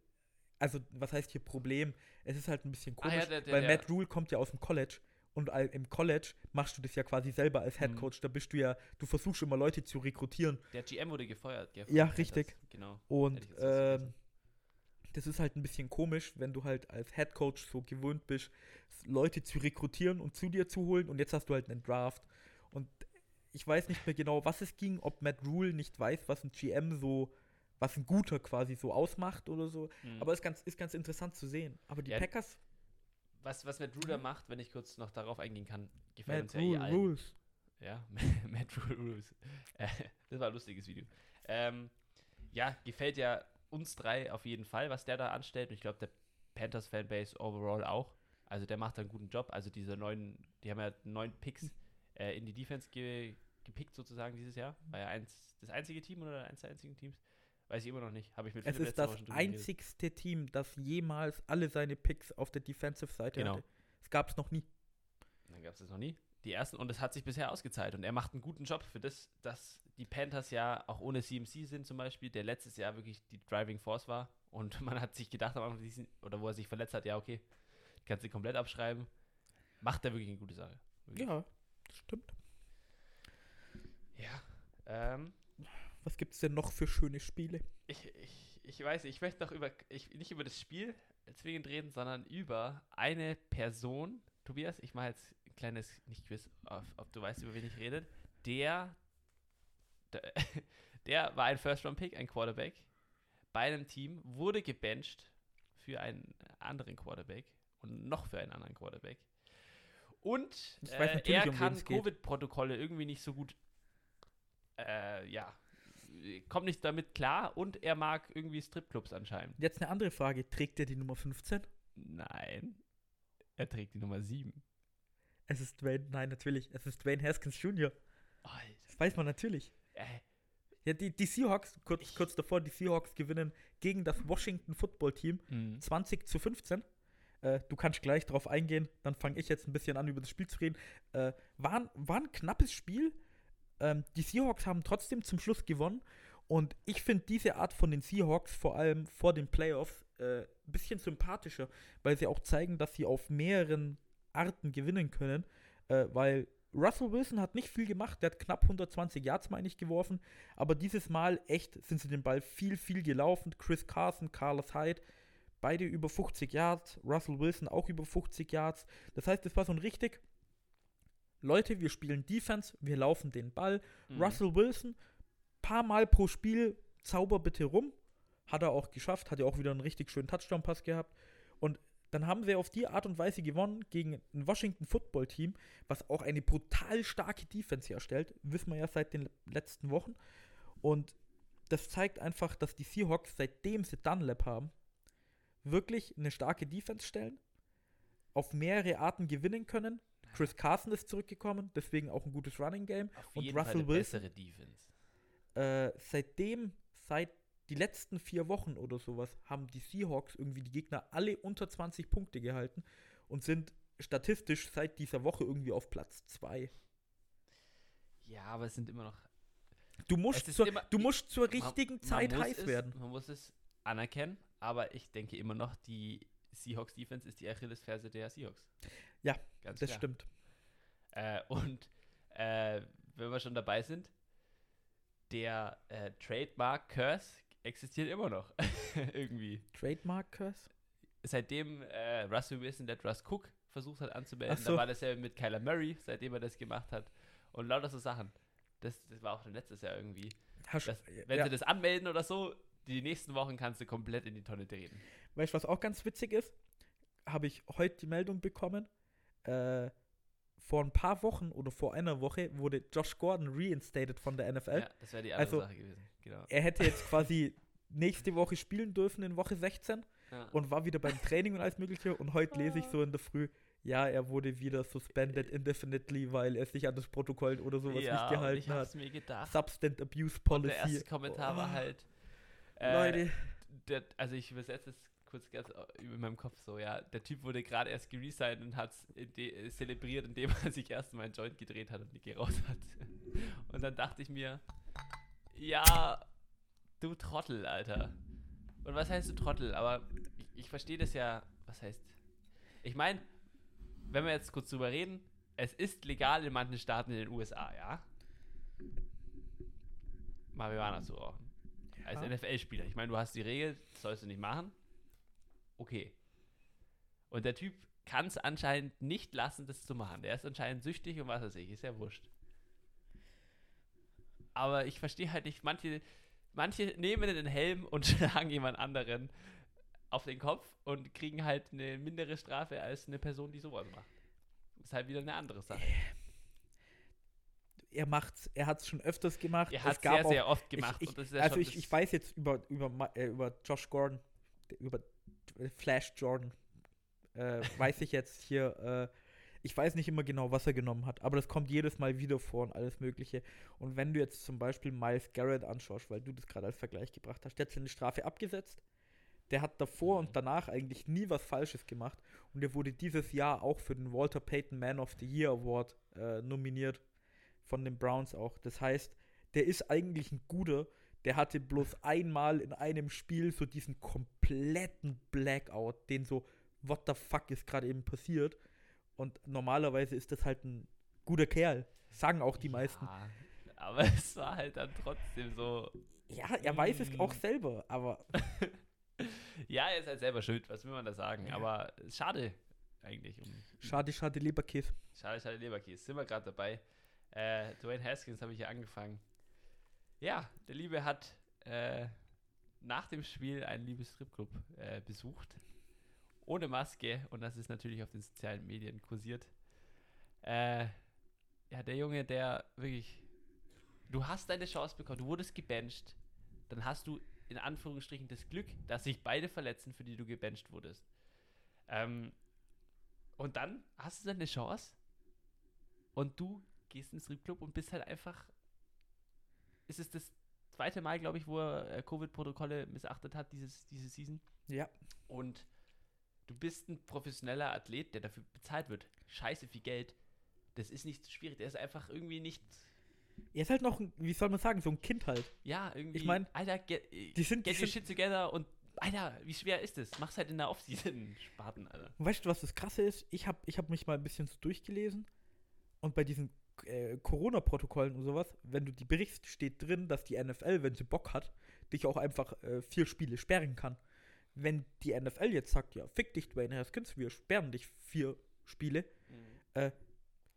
S1: also was heißt hier Problem? Es ist halt ein bisschen
S2: Ah,
S1: komisch,
S2: ja, der- der-
S1: weil Matt Rule kommt ja aus dem College und im College machst du das ja quasi selber als Head
S2: Mhm.
S1: Coach. Da bist du ja, du versuchst immer Leute zu rekrutieren
S2: der GM wurde gefeuert. gell,
S1: Ja, richtig.
S2: Panthers. Genau.
S1: und ähm, das ist halt ein bisschen komisch, wenn du halt als Head Coach so gewöhnt bist, Leute zu rekrutieren und zu dir zu holen und jetzt hast du halt einen Draft und ich weiß nicht mehr genau, was es ging, ob Matt Rule nicht weiß, was ein GM so, was ein guter quasi so ausmacht oder so.
S2: Mhm.
S1: Aber ist ganz, ist ganz interessant zu sehen. Aber die
S2: Ja,
S1: Packers,
S2: was, was Matt Ruder macht, wenn ich kurz noch darauf eingehen kann, gefällt uns
S1: Matt
S2: ja eh allen.
S1: Rules.
S2: Ja, Matt Rule Rules. Das war ein lustiges Video. Ähm, ja, gefällt ja uns drei auf jeden Fall, was der da anstellt. Und ich glaube, der Panthers Fanbase overall auch. Also der macht einen guten Job. Also diese neuen, die haben ja neun Picks äh, in die Defense ge gepickt sozusagen dieses Jahr. War ja eins, das einzige Team oder eins der einzigen Teams? Weiß ich immer noch nicht. Habe ich mit
S1: Es ist das einzigste Team, das jemals alle seine Picks auf der Defensive-Seite
S2: Genau.
S1: hatte. Es gab es noch nie.
S2: Dann gab es das noch nie. Die ersten, und es hat sich bisher ausgezahlt. Und er macht einen guten Job für das, dass die Panthers ja auch ohne CMC sind zum Beispiel, der letztes Jahr wirklich die Driving Force war. Und man hat sich gedacht, am Anfang, oder wo er sich verletzt hat, ja, okay, kannst du komplett abschreiben. Macht er wirklich eine gute Sache. Wirklich.
S1: Ja, das stimmt.
S2: Ja. Ähm,
S1: Was gibt es denn noch für schöne Spiele?
S2: ich, ich, ich weiß, nicht, ich möchte noch über, ich, nicht über das Spiel zwingend reden, sondern über eine Person. Tobias, ich mache jetzt ein kleines, nicht Quiz, ob, ob du weißt, über wen ich rede. Der, der, der war ein First-Round-Pick, ein Quarterback bei einem Team, wurde gebencht für einen anderen Quarterback und noch für einen anderen Quarterback. Und äh, er
S1: um
S2: kann
S1: geht.
S2: Covid-Protokolle irgendwie nicht so gut, äh, ja, kommt nicht damit klar und er mag irgendwie Stripclubs anscheinend.
S1: Jetzt eine andere Frage. Trägt er die Nummer 15?
S2: Nein, er trägt die Nummer 7.
S1: Es ist Dwayne, nein, natürlich. Es ist Dwayne Haskins Jr.
S2: Alter.
S1: Das weiß man natürlich.
S2: Äh,
S1: Ja, die, die Seahawks, kurz,
S2: Ich-
S1: kurz davor, die Seahawks gewinnen gegen das Washington Football Team
S2: mh.
S1: 20 zu 15. Äh, du kannst gleich drauf eingehen, dann fange ich jetzt ein bisschen an, über das Spiel zu reden. Äh, war, war ein knappes Spiel. Ähm, die Seahawks haben trotzdem zum Schluss gewonnen. Und ich finde diese Art von den Seahawks, vor allem vor den Playoffs, äh, ein bisschen sympathischer, weil sie auch zeigen, dass sie auf mehreren Arten gewinnen können. äh, weil Russell Wilson hat nicht viel gemacht, der hat knapp 120 Yards, meine ich, geworfen, aber dieses Mal echt sind sie den Ball viel, viel gelaufen. Chris Carson, Carlos Hyde, beide über 50 Yards, Russell Wilson auch über 50 Yards. Das heißt, es war so ein richtig, Leute, wir spielen Defense, wir laufen den Ball.
S2: Mhm.
S1: Russell Wilson, paar Mal pro Spiel, zauber bitte rum. Hat er auch geschafft, hat ja auch wieder einen richtig schönen Touchdown-Pass gehabt. Und dann haben sie auf die Art und Weise gewonnen gegen ein Washington Football Team, was auch eine brutal starke Defense herstellt. Wissen wir ja seit den letzten Wochen. Und das zeigt einfach, dass die Seahawks, seitdem sie Dunlap haben, wirklich eine starke Defense stellen, auf mehrere Arten gewinnen können. Chris Carson ist zurückgekommen, deswegen auch ein gutes Running Game.
S2: Auf
S1: Und
S2: jeden
S1: Russell
S2: Fall eine
S1: Wilson,
S2: bessere Defense.
S1: äh, seitdem, seit die letzten vier Wochen oder sowas, haben die Seahawks irgendwie die Gegner alle unter 20 Punkte gehalten und sind statistisch seit dieser Woche irgendwie auf Platz 2.
S2: Ja, aber es sind immer noch.
S1: Du musst, zur,
S2: immer-
S1: du musst zur
S2: Man-
S1: richtigen
S2: man
S1: Zeit
S2: muss
S1: heiß
S2: es,
S1: werden.
S2: Man muss es anerkennen, aber ich denke immer noch, die Seahawks Defense ist die Achillesferse der Seahawks.
S1: Ja,
S2: Ganz
S1: Das
S2: klar.
S1: stimmt.
S2: Äh, und äh, wenn wir schon dabei sind, der äh, Trademark Curse existiert immer noch. Irgendwie.
S1: Trademark Curse?
S2: Seitdem äh, Russell Wilson der Russ Cook versucht hat anzumelden,
S1: so.
S2: da war das ja mit Kyler Murray, seitdem er das gemacht hat. Und lauter so Sachen. Das, das war auch schon letztes Jahr irgendwie.
S1: Hast,
S2: Das, wenn
S1: ja.
S2: sie das anmelden oder so, die nächsten Wochen kannst du komplett in die Tonne treten.
S1: Weißt du, was auch ganz witzig ist? Habe ich heute die Meldung bekommen. Äh, vor ein paar Wochen oder vor einer Woche wurde Josh Gordon reinstated von der NFL.
S2: Ja, das wäre die andere
S1: Also,
S2: Sache gewesen. Genau.
S1: Er hätte jetzt quasi nächste Woche spielen dürfen in Woche 16
S2: Ja.
S1: und war wieder beim Training und alles Mögliche. Und heute lese ich so in der Früh, ja, er wurde wieder suspended indefinitely, weil er sich an das Protokoll oder sowas nicht
S2: ja, und ich
S1: gehalten hat.
S2: hab's mir gedacht.
S1: Substance Abuse
S2: Und
S1: Policy.
S2: der erste Kommentar war
S1: Oh,
S2: äh,
S1: Leute,
S2: der, also ich übersetze es kurz ganz über meinem Kopf so, ja, der Typ wurde gerade erst geresigned und hat es zelebriert, indem er sich erstmal einen Joint gedreht hat und Nicky raus hat. Und dann dachte ich mir, ja, du Trottel, Alter. Und was heißt du Trottel? Aber ich, ich verstehe das ja, was heißt, ich meine, wenn wir jetzt kurz drüber reden, es ist legal in manchen Staaten in den USA, ja? Marihuana zu rauchen. Als
S1: Ja.
S2: NFL-Spieler. Ich meine, du hast die Regel, das sollst du nicht machen. Okay. Und der Typ kann es anscheinend nicht lassen, das zu machen. Der ist anscheinend süchtig und was weiß ich, ist ja wurscht. Aber ich verstehe halt nicht, manche, manche nehmen den Helm und schlagen jemand anderen auf den Kopf und kriegen halt eine mindere Strafe als eine Person, die sowas macht. Ist halt wieder eine andere Sache.
S1: Er macht's, er hat es schon öfters gemacht.
S2: Er
S1: Es
S2: hat
S1: gab
S2: sehr,
S1: auch-
S2: sehr oft
S1: ich,
S2: gemacht.
S1: ich,
S2: ist ja
S1: also ich, ich weiß jetzt über, über, äh, über Josh Gordon, über Flash Jordan, äh, weiß ich jetzt hier, äh, ich weiß nicht immer genau, was er genommen hat, aber das kommt jedes Mal wieder vor und alles Mögliche. Und wenn du jetzt zum Beispiel Miles Garrett anschaust, weil du das gerade als Vergleich gebracht hast, der hat seine Strafe abgesetzt. Der hat davor
S2: Mhm.
S1: und danach eigentlich nie was Falsches gemacht. Und er wurde dieses Jahr auch für den Walter Payton Man of the Year Award äh, nominiert. Von den Browns auch. Das heißt, der ist eigentlich ein guter. Der hatte bloß einmal in einem Spiel so diesen kompletten Blackout, den so, what the fuck ist gerade eben passiert. Und normalerweise ist das halt ein guter Kerl. Sagen auch die meisten.
S2: Ja, aber es war halt dann trotzdem so.
S1: Ja, er weiß es auch
S2: Mm.
S1: selber, aber
S2: Ja, er ist halt selber schuld, was will man da sagen?
S1: Ja.
S2: Aber schade eigentlich. Um,
S1: schade, schade, Leberkäse.
S2: schade, schade, Leberkäse. Sind wir gerade dabei. Äh, Dwayne Haskins habe ich ja angefangen. Ja, der Liebe hat äh, nach dem Spiel einen Liebesstripclub äh, besucht. Ohne Maske und das ist natürlich auf den sozialen Medien kursiert. Äh, ja, der Junge, der wirklich. Du hast deine Chance bekommen, du wurdest gebencht. Dann hast du in Anführungsstrichen das Glück, dass sich beide verletzen, für die du gebencht wurdest. Ähm, und dann hast du deine Chance und du gehst ins Stripclub und bist halt einfach. Ist es das zweite Mal, glaube ich, wo er äh, Covid-Protokolle missachtet hat, dieses, diese Season?
S1: Ja.
S2: Und du bist ein professioneller Athlet, der dafür bezahlt wird. Scheiße viel Geld. Das ist nicht so schwierig. Der ist einfach irgendwie nicht.
S1: Er ist halt noch, wie soll man sagen, so ein Kind halt.
S2: Ja, irgendwie.
S1: Ich mein,
S2: Alter, get,
S1: die sind- die
S2: get your
S1: sind-
S2: shit together und. Alter, wie schwer ist das? Mach's halt in der Offseason, Spaten, Alter.
S1: Weißt du, was das Krasse ist? Ich habe ich hab mich mal ein bisschen so durchgelesen. Und bei diesen äh, Corona-Protokollen und sowas, wenn du die berichst, steht drin, dass die NFL, wenn sie Bock hat, dich auch einfach äh, vier Spiele sperren kann. Wenn die NFL jetzt sagt, ja, fick dich, Dwayne Haskins, wir sperren dich vier Spiele. Äh,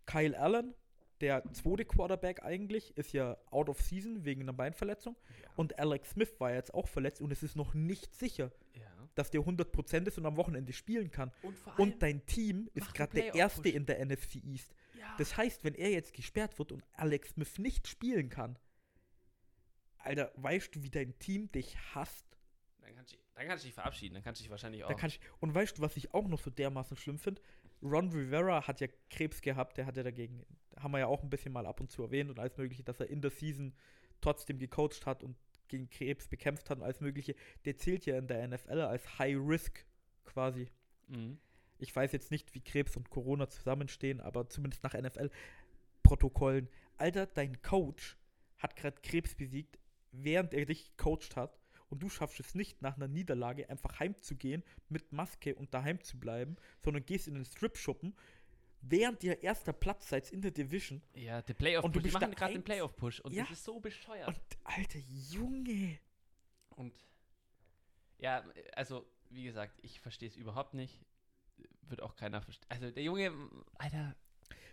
S1: Kyle Allen, der zweite Quarterback eigentlich, ist ja out of season wegen einer Beinverletzung.
S2: Ja.
S1: Und Alex Smith war jetzt auch verletzt und es ist noch nicht sicher,
S2: ja.
S1: dass der 100% ist und am Wochenende spielen kann.
S2: Und
S1: Und dein Team ist gerade der erste in der NFC East.
S2: Ja.
S1: Das heißt, wenn er jetzt gesperrt wird und Alex Smith nicht spielen kann, Alter, weißt du, wie dein Team dich hasst?
S2: dann, kannst du, dann kannst du dich verabschieden. Dann kannst du dich wahrscheinlich auch.
S1: Ich, und weißt du, was ich auch noch so dermaßen schlimm finde? Ron Rivera hat ja Krebs gehabt, der hat ja dagegen, haben wir ja auch ein bisschen mal ab und zu erwähnt und alles Mögliche, dass er in der Season trotzdem gecoacht hat und gegen Krebs bekämpft hat und alles Mögliche. Der zählt ja in der NFL als High Risk quasi.
S2: mhm.
S1: Ich weiß jetzt nicht, wie Krebs und Corona zusammenstehen, aber zumindest nach NFL-Protokollen. Alter, dein Coach hat gerade Krebs besiegt, während er dich gecoacht hat. Und du schaffst es nicht, nach einer Niederlage einfach heimzugehen, mit Maske und daheim zu bleiben, sondern gehst in den Strip-Schuppen, während ihr erster Platz seid in der Division.
S2: Ja, der Playoff
S1: Und du bist
S2: machen gerade den Playoff-Push. Und
S1: Ja.
S2: das ist so bescheuert.
S1: Und, alter Junge.
S2: Und ja, also wie gesagt, ich verstehe es überhaupt nicht. Wird auch keiner verstehen. Also der Junge, Alter,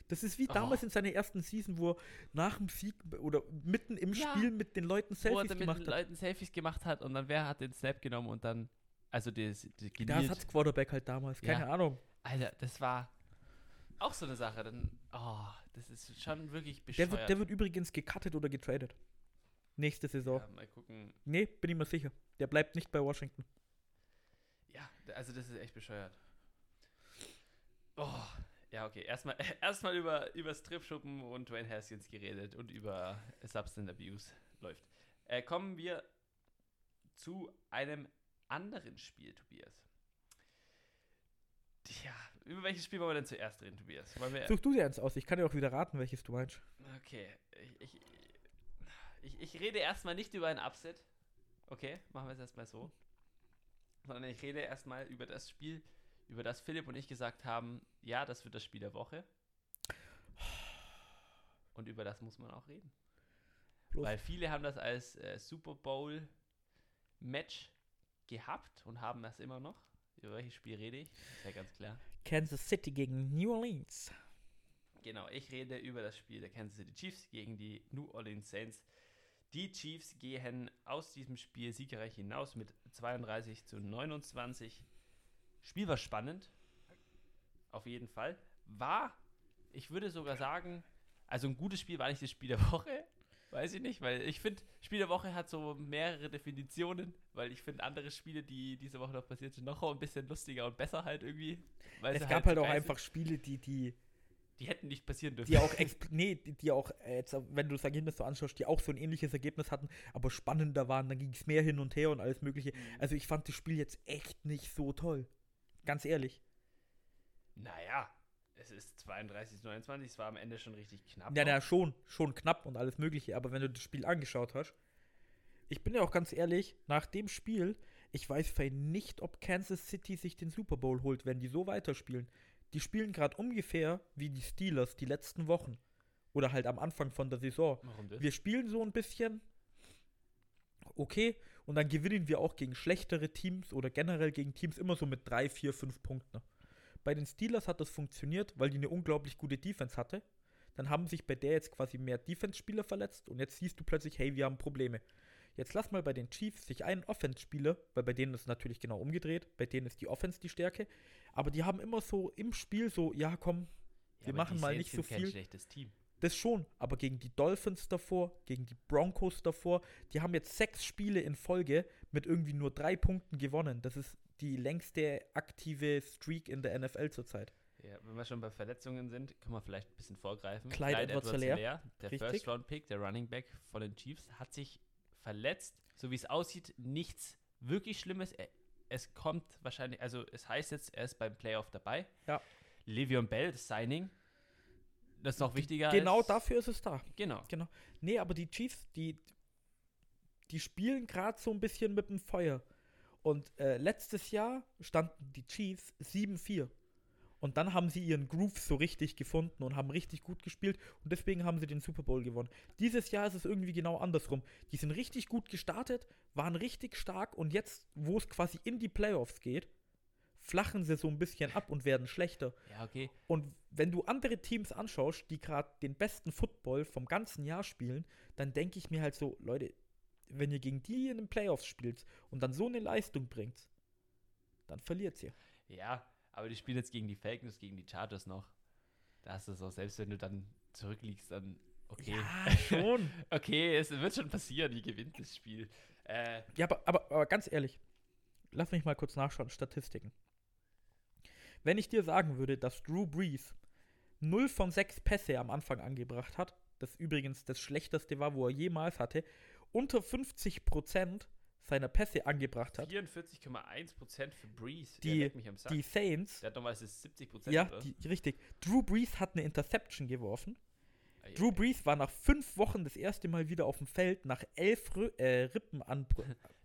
S1: Das ist wie
S2: Oh.
S1: damals in seiner ersten Season, wo er nach dem Sieg oder mitten im
S2: Ja.
S1: Spiel mit den Leuten
S2: wo er
S1: Selfies
S2: dann mit
S1: gemacht
S2: den
S1: hat.
S2: Leuten Selfies gemacht hat und dann wer hat den Snap genommen und dann, also das, das
S1: Der
S2: geniert.
S1: Ersatzquarterback halt damals, keine
S2: Ja.
S1: Ahnung.
S2: Alter, das war auch so eine Sache. Dann, oh, das ist schon wirklich
S1: Der
S2: bescheuert.
S1: wird, der wird übrigens gecuttet oder getradet. Nächste Saison.
S2: ja, mal gucken.
S1: Nee, bin ich mir sicher. Der bleibt nicht bei Washington.
S2: Ja, also das ist echt bescheuert. Oh, ja, okay. Erstmal erstmal über, über Stripschuppen und Dwayne Haskins geredet und über Substance Abuse läuft. Äh, kommen wir zu einem anderen Spiel, Tobias. Ja, über welches Spiel wollen wir denn zuerst reden, Tobias?
S1: Such du dir eins aus. Ich kann dir auch wieder raten, welches du meinst.
S2: Okay, ich, ich, ich, ich rede erstmal nicht über ein Upset. Okay, machen wir es erstmal so. Sondern ich rede erstmal über das Spiel, über das Philipp und ich gesagt haben, ja, das wird das Spiel der Woche. Und über das muss man auch reden.
S1: Bloß-
S2: Weil viele haben das als äh, Super Bowl Match gehabt und haben das immer noch. Über welches Spiel rede ich? Ist ja ganz klar.
S1: Kansas City gegen New Orleans.
S2: Genau, ich rede über das Spiel der Kansas City Chiefs gegen die New Orleans Saints. Die Chiefs gehen aus diesem Spiel siegreich hinaus mit 32 zu 29. Spiel war spannend. Auf jeden Fall. War, ich würde sogar sagen, also ein gutes Spiel war nicht das Spiel der Woche. Weiß ich nicht, weil ich finde, Spiel der Woche hat so mehrere Definitionen, weil ich finde andere Spiele, die diese Woche noch passiert sind, noch ein bisschen lustiger und besser halt irgendwie. Weil
S1: Es gab halt auch
S2: geil
S1: einfach Spiele, die, die.
S2: Die hätten nicht passieren dürfen.
S1: die auch, nee, die, auch, äh, jetzt, wenn du das Ergebnis so anschaust, die auch so ein ähnliches Ergebnis hatten, aber spannender waren, dann ging es mehr hin und her und alles mögliche.
S2: Mhm.
S1: Also ich fand das Spiel jetzt echt nicht so toll. Ganz ehrlich.
S2: Naja, es ist 32 zu 29, es war am Ende schon richtig knapp.
S1: Ja,
S2: noch.
S1: na, schon, schon knapp und alles Mögliche, aber wenn du das Spiel angeschaut hast, ich bin ja auch ganz ehrlich, nach dem Spiel, ich weiß nicht, ob Kansas City sich den Super Bowl holt, wenn die so weiterspielen. Die spielen gerade ungefähr wie die Steelers die letzten Wochen. Oder halt am Anfang von der Saison.
S2: Warum das?
S1: Wir spielen so ein bisschen okay und dann gewinnen wir auch gegen schlechtere Teams oder generell gegen Teams immer so mit drei, vier, fünf Punkten. Bei den Steelers hat das funktioniert, weil die eine unglaublich gute Defense hatte. Dann haben sich bei der jetzt quasi mehr Defense-Spieler verletzt und jetzt siehst du plötzlich, hey, wir haben Probleme. Jetzt lass mal bei den Chiefs sich einen Offense-Spieler, weil bei denen ist es natürlich genau umgedreht, bei denen ist die Offense die Stärke, aber die haben immer so im Spiel so, ja komm, wir machen mal nicht so
S2: sind kein
S1: viel.
S2: schlechtes Team.
S1: Das schon, aber gegen die Dolphins davor, gegen die Broncos davor, die haben jetzt sechs Spiele in Folge mit irgendwie nur drei Punkten gewonnen. Das ist die längste aktive Streak in der NFL zurzeit.
S2: Ja, wenn wir schon bei Verletzungen sind, können wir vielleicht ein bisschen vorgreifen.
S1: Clyde Edwards-Helaire,
S2: der
S1: richtig.
S2: First-Round-Pick, der Running Back von den Chiefs, hat sich verletzt. So wie es aussieht, nichts wirklich Schlimmes. Es kommt wahrscheinlich, also es heißt jetzt, er ist beim Playoff dabei.
S1: Ja.
S2: Le'Veon Bell, das Signing, das ist noch wichtiger.
S1: Genau
S2: als,
S1: dafür ist es da.
S2: Genau.
S1: Genau. Nee, aber die Chiefs, die, die spielen gerade so ein bisschen mit dem Feuer. Und äh, letztes Jahr standen die Chiefs 7-4. Und Und dann haben sie ihren Groove so richtig gefunden und haben richtig gut gespielt und deswegen haben sie den Super Bowl gewonnen. Dieses Jahr ist es irgendwie genau andersrum. Die sind richtig gut gestartet, waren richtig stark und jetzt, wo es quasi in die Playoffs geht, flachen sie so ein bisschen ab und werden schlechter.
S2: Ja, okay.
S1: Und wenn du andere Teams anschaust, die gerade den besten Football vom ganzen Jahr spielen, dann denke ich mir halt so, Leute, wenn ihr gegen die in den Playoffs spielt und dann so eine Leistung bringt, dann verliert ihr.
S2: Ja, aber die spielen jetzt gegen die Falcons, gegen die Chargers noch. Da hast du es auch, selbst wenn du dann zurückliegst, dann okay.
S1: Ja, schon.
S2: okay, es wird schon passieren, die gewinnt das Spiel. Äh,
S1: ja, aber, aber, aber ganz ehrlich, lass mich mal kurz nachschauen, Statistiken. Wenn ich dir sagen würde, dass Drew Brees 0 von 6 Pässe am Anfang angebracht hat, das übrigens das schlechteste war, wo er jemals hatte, unter 50% seiner Pässe angebracht hat.
S2: 44,1% für Breeze.
S1: Die, die Saints.
S2: Der hat normalerweise 70%.
S1: Ja, die, richtig. Drew Brees hat eine Interception geworfen. Drew Brees war nach fünf Wochen das erste Mal wieder auf dem Feld, nach elf R äh, Rippen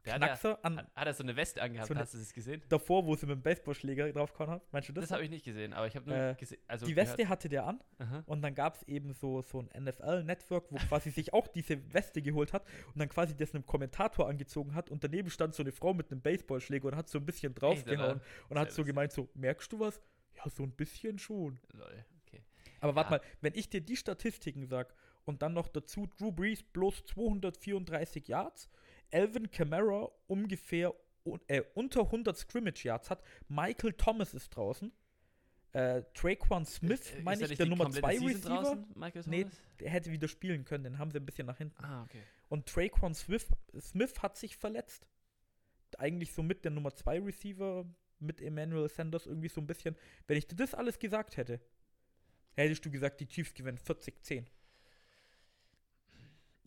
S2: Knackser. Hat er, an, hat er so eine Weste angehabt, so eine, hast du das gesehen?
S1: Davor, wo sie mit dem Baseballschläger draufgehauen hat. Meinst du das?
S2: Das habe ich nicht gesehen, aber ich habe nur
S1: äh,
S2: gesehen.
S1: Also die Weste gehört. hatte der an Aha. und dann gab es eben so, so ein NFL-Network, wo quasi sich auch diese Weste geholt hat und dann quasi das einem Kommentator angezogen hat und daneben stand so eine Frau mit einem Baseballschläger und hat so ein bisschen draufgehauen und hat so gemeint so, merkst du was? Ja, so ein bisschen schon.
S2: Lol, okay.
S1: Aber warte mal, wenn ich dir die Statistiken sage und dann noch dazu Drew Brees bloß 234 Yards, Alvin Kamara ungefähr äh, unter 100 Scrimmage Yards hat, Michael Thomas ist draußen, äh, Traquan Smith, äh, meine ich, der Nummer 2 Receiver. Nee, der hätte wieder spielen können, den haben sie ein bisschen nach hinten.
S2: Ah, okay.
S1: Und Traquan Smith, Smith hat sich verletzt. Eigentlich so mit der Nummer 2 Receiver, mit Emmanuel Sanders irgendwie so ein bisschen. Wenn ich dir das alles gesagt hätte, hättest du gesagt, die Chiefs gewinnen 40-10.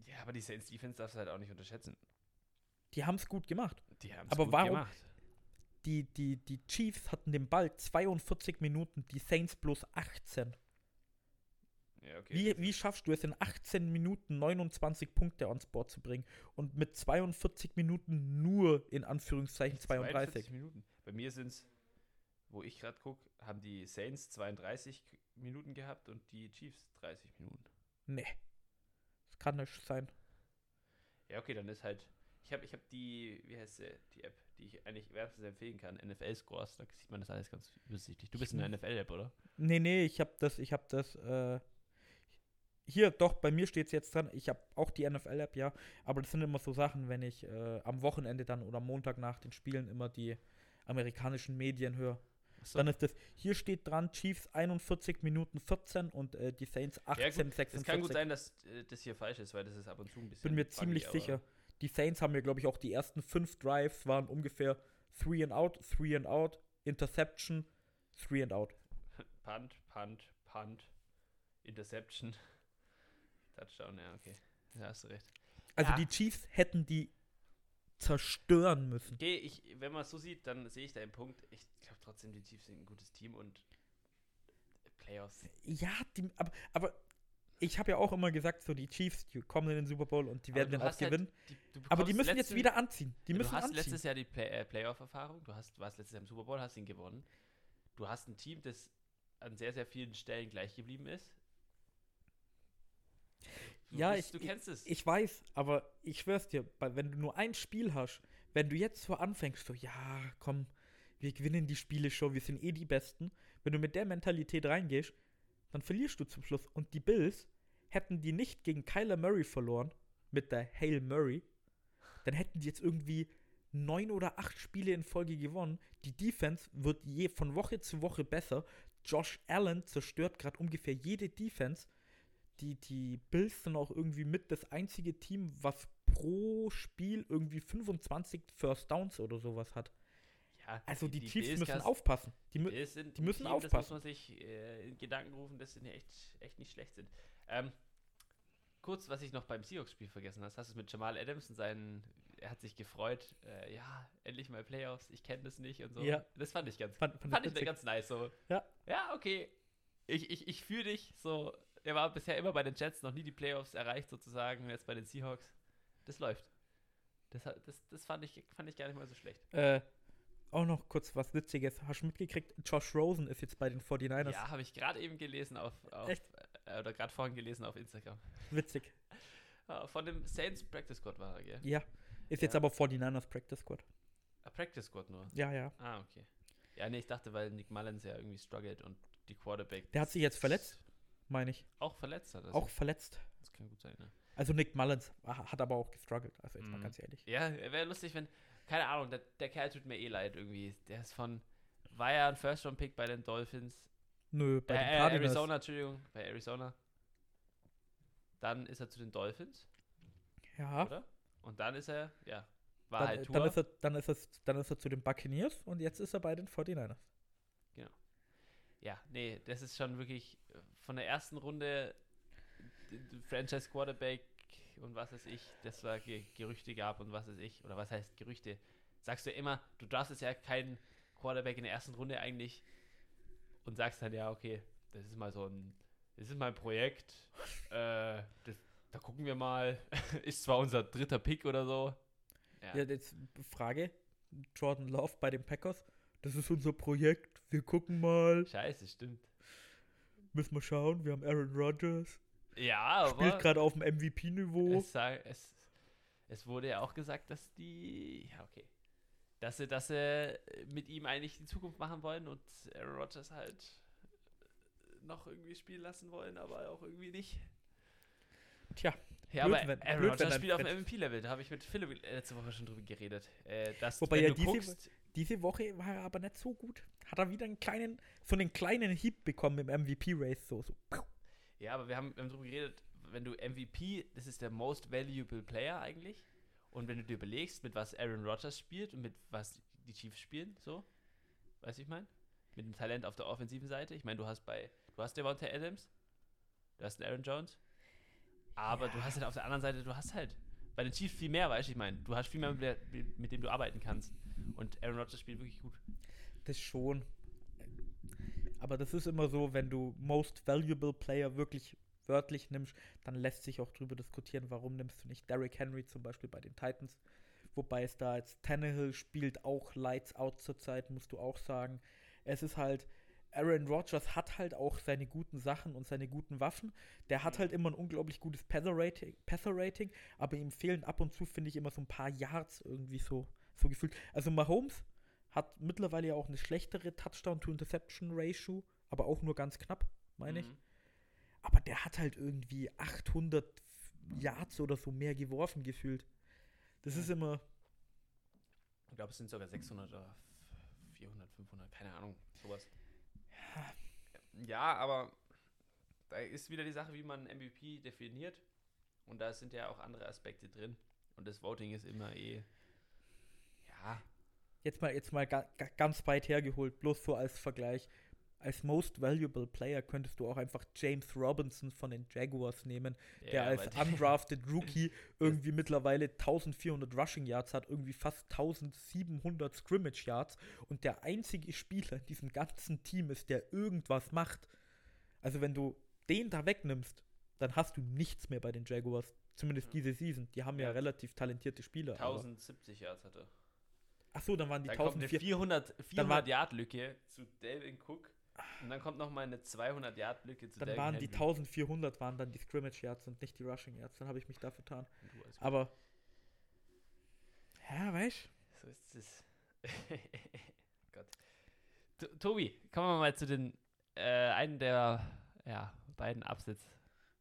S2: Ja, aber die Saints Defense darfst du halt auch nicht unterschätzen.
S1: Die haben es gut gemacht.
S2: Die haben
S1: es gut warum, gemacht. Die, die, die Chiefs hatten den Ball 42 Minuten, die Saints bloß 18.
S2: Ja, okay.
S1: Wie, wie schaffst du es in 18 Minuten 29 Punkte ans Board zu bringen und mit 42 Minuten nur in Anführungszeichen 32?
S2: Minuten. Bei mir sind es, wo ich gerade gucke, haben die Saints 32 Minuten gehabt und die Chiefs 30 Minuten.
S1: Nee. Das kann nicht sein.
S2: Ja, okay, dann ist halt ich habe ich hab die, wie heißt sie, die App, die ich eigentlich wärmstens empfehlen kann, NFL Scores, da sieht man das alles ganz übersichtlich. Du bist in der NFL-App, oder?
S1: Nee, nee, ich habe das, ich habe das, äh, hier, doch, bei mir steht es jetzt dran, ich habe auch die NFL-App, ja, aber das sind immer so Sachen, wenn ich äh, am Wochenende dann oder Montag nach den Spielen immer die amerikanischen Medien höre. So. Dann ist das, hier steht dran, Chiefs 41 Minuten 14 und äh, die Saints 18, ja, gut, 46.
S2: Es kann gut sein, dass äh, das hier falsch ist, weil das ist ab und zu ein bisschen.
S1: Bin mir ziemlich sicher. Die Saints haben mir, glaube ich, auch die ersten fünf Drives waren ungefähr three and out, three and out, Interception, three and out.
S2: Punt, Punt, Punt, Interception, Touchdown, ja, okay. Da hast du recht.
S1: Also ja. die Chiefs hätten die zerstören müssen.
S2: Okay, ich, wenn man es so sieht, dann sehe ich da einen Punkt. Ich glaube trotzdem, die Chiefs sind ein gutes Team und Playoffs.
S1: Ja, die, aber, aber ich habe ja auch immer gesagt, so die Chiefs, die kommen in den Super Bowl und die werden dann auch halt gewinnen. Die, aber die müssen jetzt wieder anziehen. Die müssen
S2: du hast
S1: anziehen.
S2: letztes Jahr die Play äh, Playoff-Erfahrung, du hast, warst letztes Jahr im Super Bowl, hast ihn gewonnen. Du hast ein Team, das an sehr, sehr vielen Stellen gleich geblieben ist.
S1: Du ja, bist, ich, du kennst es. Ich weiß, aber ich schwör's dir, wenn du nur ein Spiel hast, wenn du jetzt so anfängst, so, ja, komm, wir gewinnen die Spiele schon, wir sind eh die Besten. Wenn du mit der Mentalität reingehst, dann verlierst du zum Schluss. Und die Bills, hätten die nicht gegen Kyler Murray verloren, mit der Hail Murray, dann hätten die jetzt irgendwie neun oder acht Spiele in Folge gewonnen. Die Defense wird je von Woche zu Woche besser. Josh Allen zerstört gerade ungefähr jede Defense. Die, die Bills sind auch irgendwie mit das einzige Team, was pro Spiel irgendwie 25 First Downs oder sowas hat. Ja, also die, die Chiefs Bills müssen aufpassen. Die,
S2: mü die müssen Team, aufpassen. Das muss man sich äh, in Gedanken rufen, dass sie echt, echt nicht schlecht sind. Ähm, kurz, was ich noch beim Seahawks-Spiel vergessen habe, hast du mit Jamal Adams und seinen, er hat sich gefreut, äh, ja, endlich mal Playoffs, ich kenne das nicht und so.
S1: Ja.
S2: Das fand ich ganz,
S1: fand, fand, fand
S2: ich ganz nice. So.
S1: Ja.
S2: Ja, okay. Ich, ich, ich fühle dich so. Er war bisher immer bei den Jets, noch nie die Playoffs erreicht sozusagen, jetzt bei den Seahawks. Das läuft. Das, das, das fand, ich, fand ich gar nicht mal so schlecht.
S1: Äh, auch noch kurz was Witziges. Hast du mitgekriegt? Josh Rosen ist jetzt bei den 49ers.
S2: Ja, habe ich gerade eben gelesen auf, auf äh, oder gerade vorhin gelesen auf Instagram.
S1: Witzig.
S2: Ah, von dem Saints Practice Squad war er, gell?
S1: Ja. Ist jetzt
S2: Ja.
S1: aber 49ers Practice Squad.
S2: Ah, Practice Squad nur.
S1: Ja, ja.
S2: Ah, okay. Ja, nee, ich dachte, weil Nick Mullins ja irgendwie struggelt und die Quarterback.
S1: Der hat sich jetzt verletzt, meine ich.
S2: Auch verletzt hat er
S1: Auch verletzt.
S2: Das kann gut sein, ne?
S1: Also Nick Mullins ah, hat aber auch gestruggelt. Also jetzt mal
S2: Mhm.
S1: ganz ehrlich.
S2: Ja, wäre lustig, wenn. Keine Ahnung, der, der Kerl tut mir eh leid irgendwie. Der ist von. War ja ein First-Round-Pick bei den Dolphins.
S1: Nö, bei den
S2: äh,
S1: Cardinals.
S2: Arizona, Entschuldigung. Bei Arizona. Dann ist er zu den Dolphins,
S1: Ja.
S2: oder? Und dann ist er, ja, war
S1: Dann,
S2: halt
S1: äh,
S2: Tour.
S1: dann, ist er, dann, ist er, dann ist er zu den Buccaneers und jetzt ist er bei den 49ers.
S2: Ja, nee, das ist schon wirklich äh, von der ersten Runde Franchise Quarterback und was weiß ich, das war Ge Gerüchte gab und was weiß ich, oder was heißt Gerüchte? Sagst du immer, du darfst es ja keinen Quarterback in der ersten Runde eigentlich und sagst dann, ja, okay, das ist mal so ein, das ist mal ein Projekt, äh, das, da gucken wir mal, ist zwar unser dritter Pick oder so. Ja,
S1: Ja, jetzt Frage: Jordan Love bei den Packers. Das ist unser Projekt. Wir gucken mal.
S2: scheiße, stimmt.
S1: Müssen wir schauen. Wir haben Aaron Rodgers.
S2: Ja, aber
S1: Spielt gerade auf dem MVP-Niveau.
S2: Es, es, es wurde ja auch gesagt, dass die, ja okay, dass sie, dass sie mit ihm eigentlich die Zukunft machen wollen und Aaron Rodgers halt noch irgendwie spielen lassen wollen, aber auch irgendwie nicht.
S1: Tja,
S2: Ja,
S1: Blöd,
S2: aber
S1: wenn-
S2: Aaron Rodgers spielt auf dem MVP-Level, da habe ich mit Philipp letzte Woche schon drüber geredet. Äh, dass,
S1: Wobei ja diese-
S2: guckst,
S1: diese Woche war er aber nicht so gut. Hat er wieder einen kleinen, so einen kleinen Hieb bekommen im MVP-Race. So, so. piu.
S2: Ja, aber wir haben, wir haben darüber geredet, wenn du MVP, das ist der most valuable Player eigentlich. Und wenn du dir überlegst, mit was Aaron Rodgers spielt und mit was die Chiefs spielen, so, weißt du, ich meine? Mit dem Talent auf der offensiven Seite. Ich meine, du hast bei, du hast Devontae Adams, du hast Aaron Jones, aber du hast halt auf der anderen Seite, du hast halt bei den Chiefs viel mehr, weißt du, ich meine, du hast viel mehr, mit, der, mit dem du arbeiten kannst. Und Aaron Rodgers spielt wirklich gut.
S1: Das schon. Aber das ist immer so, wenn du Most Valuable Player wirklich wörtlich nimmst, dann lässt sich auch drüber diskutieren, warum nimmst du nicht Derrick Henry zum Beispiel bei den Titans. Wobei es da jetzt Tannehill spielt auch Lights Out zurzeit, musst du auch sagen. Es ist halt, Aaron Rodgers hat halt auch seine guten Sachen und seine guten Waffen. Der hat halt immer ein unglaublich gutes Passer-Rating, Passer-Rating aber ihm fehlen ab und zu, finde ich, immer so ein paar Yards irgendwie so, so gefühlt. Also Mahomes hat mittlerweile ja auch eine schlechtere Touchdown-to-Interception-Ratio, aber auch nur ganz knapp, meine ich.
S2: Mhm.
S1: Aber der hat halt irgendwie 800 Yards oder so mehr geworfen gefühlt. Das
S2: Ja.
S1: ist immer,
S2: Ich glaube, es sind sogar 600 oder 400, 500, keine Ahnung, sowas. Ja, aber da ist wieder die Sache, wie man MVP definiert. Und da sind ja auch andere Aspekte drin. Und das Voting ist immer eh. Ja,
S1: jetzt mal, jetzt mal ga, ga, ganz weit hergeholt, bloß so als Vergleich. Als Most Valuable Player könntest du auch einfach James Robinson von den Jaguars nehmen, der
S2: ja,
S1: als
S2: weil die-
S1: undrafted Rookie irgendwie mittlerweile 1400 Rushing Yards hat, irgendwie fast 1700 Scrimmage Yards und der einzige Spieler in diesem ganzen Team ist, der irgendwas macht. Also wenn du den da wegnimmst, dann hast du nichts mehr bei den Jaguars. Zumindest
S2: Ja.
S1: diese Season. Die haben ja,
S2: Ja.
S1: relativ talentierte Spieler. aber-
S2: 1070 Yards hatte.
S1: Ach so, dann waren die
S2: Dann kommt eine
S1: 1400.
S2: 400,
S1: Dann war-
S2: 400 Yard Lücke zu Delvin Cook. Und dann kommt noch mal eine 200 Yard Lücke zu
S1: Dann
S2: Delvin
S1: waren die
S2: Henry.
S1: 1400 waren dann die Scrimmage Yards und nicht die Rushing Yards. Dann habe ich mich da vertan. Aber ja, weißt
S2: So ist es. Gott. To Tobi, kommen wir mal zu den äh, einen der ja, beiden Upsets,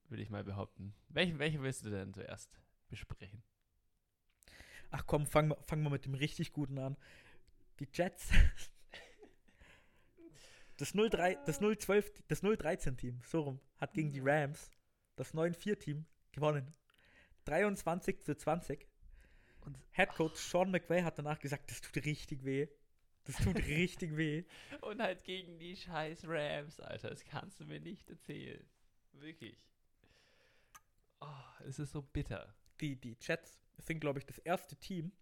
S2: würde ich mal behaupten. Welchen, welchen willst du denn zuerst besprechen?
S1: Ach komm, fangen wir fang mit dem richtig guten an. Die Jets. Das 03, das 012, das 013 Team, so rum, hat gegen die Rams das 9-4 Team gewonnen. 23 zu 20.
S2: Und
S1: Headcoach Sean McVay hat danach gesagt, das tut richtig weh. Das tut richtig weh.
S2: Und halt gegen die scheiß Rams, Alter. Das kannst du mir nicht erzählen. Wirklich. Oh, es ist so bitter.
S1: Die, die Jets sind, glaube ich, das erste Team,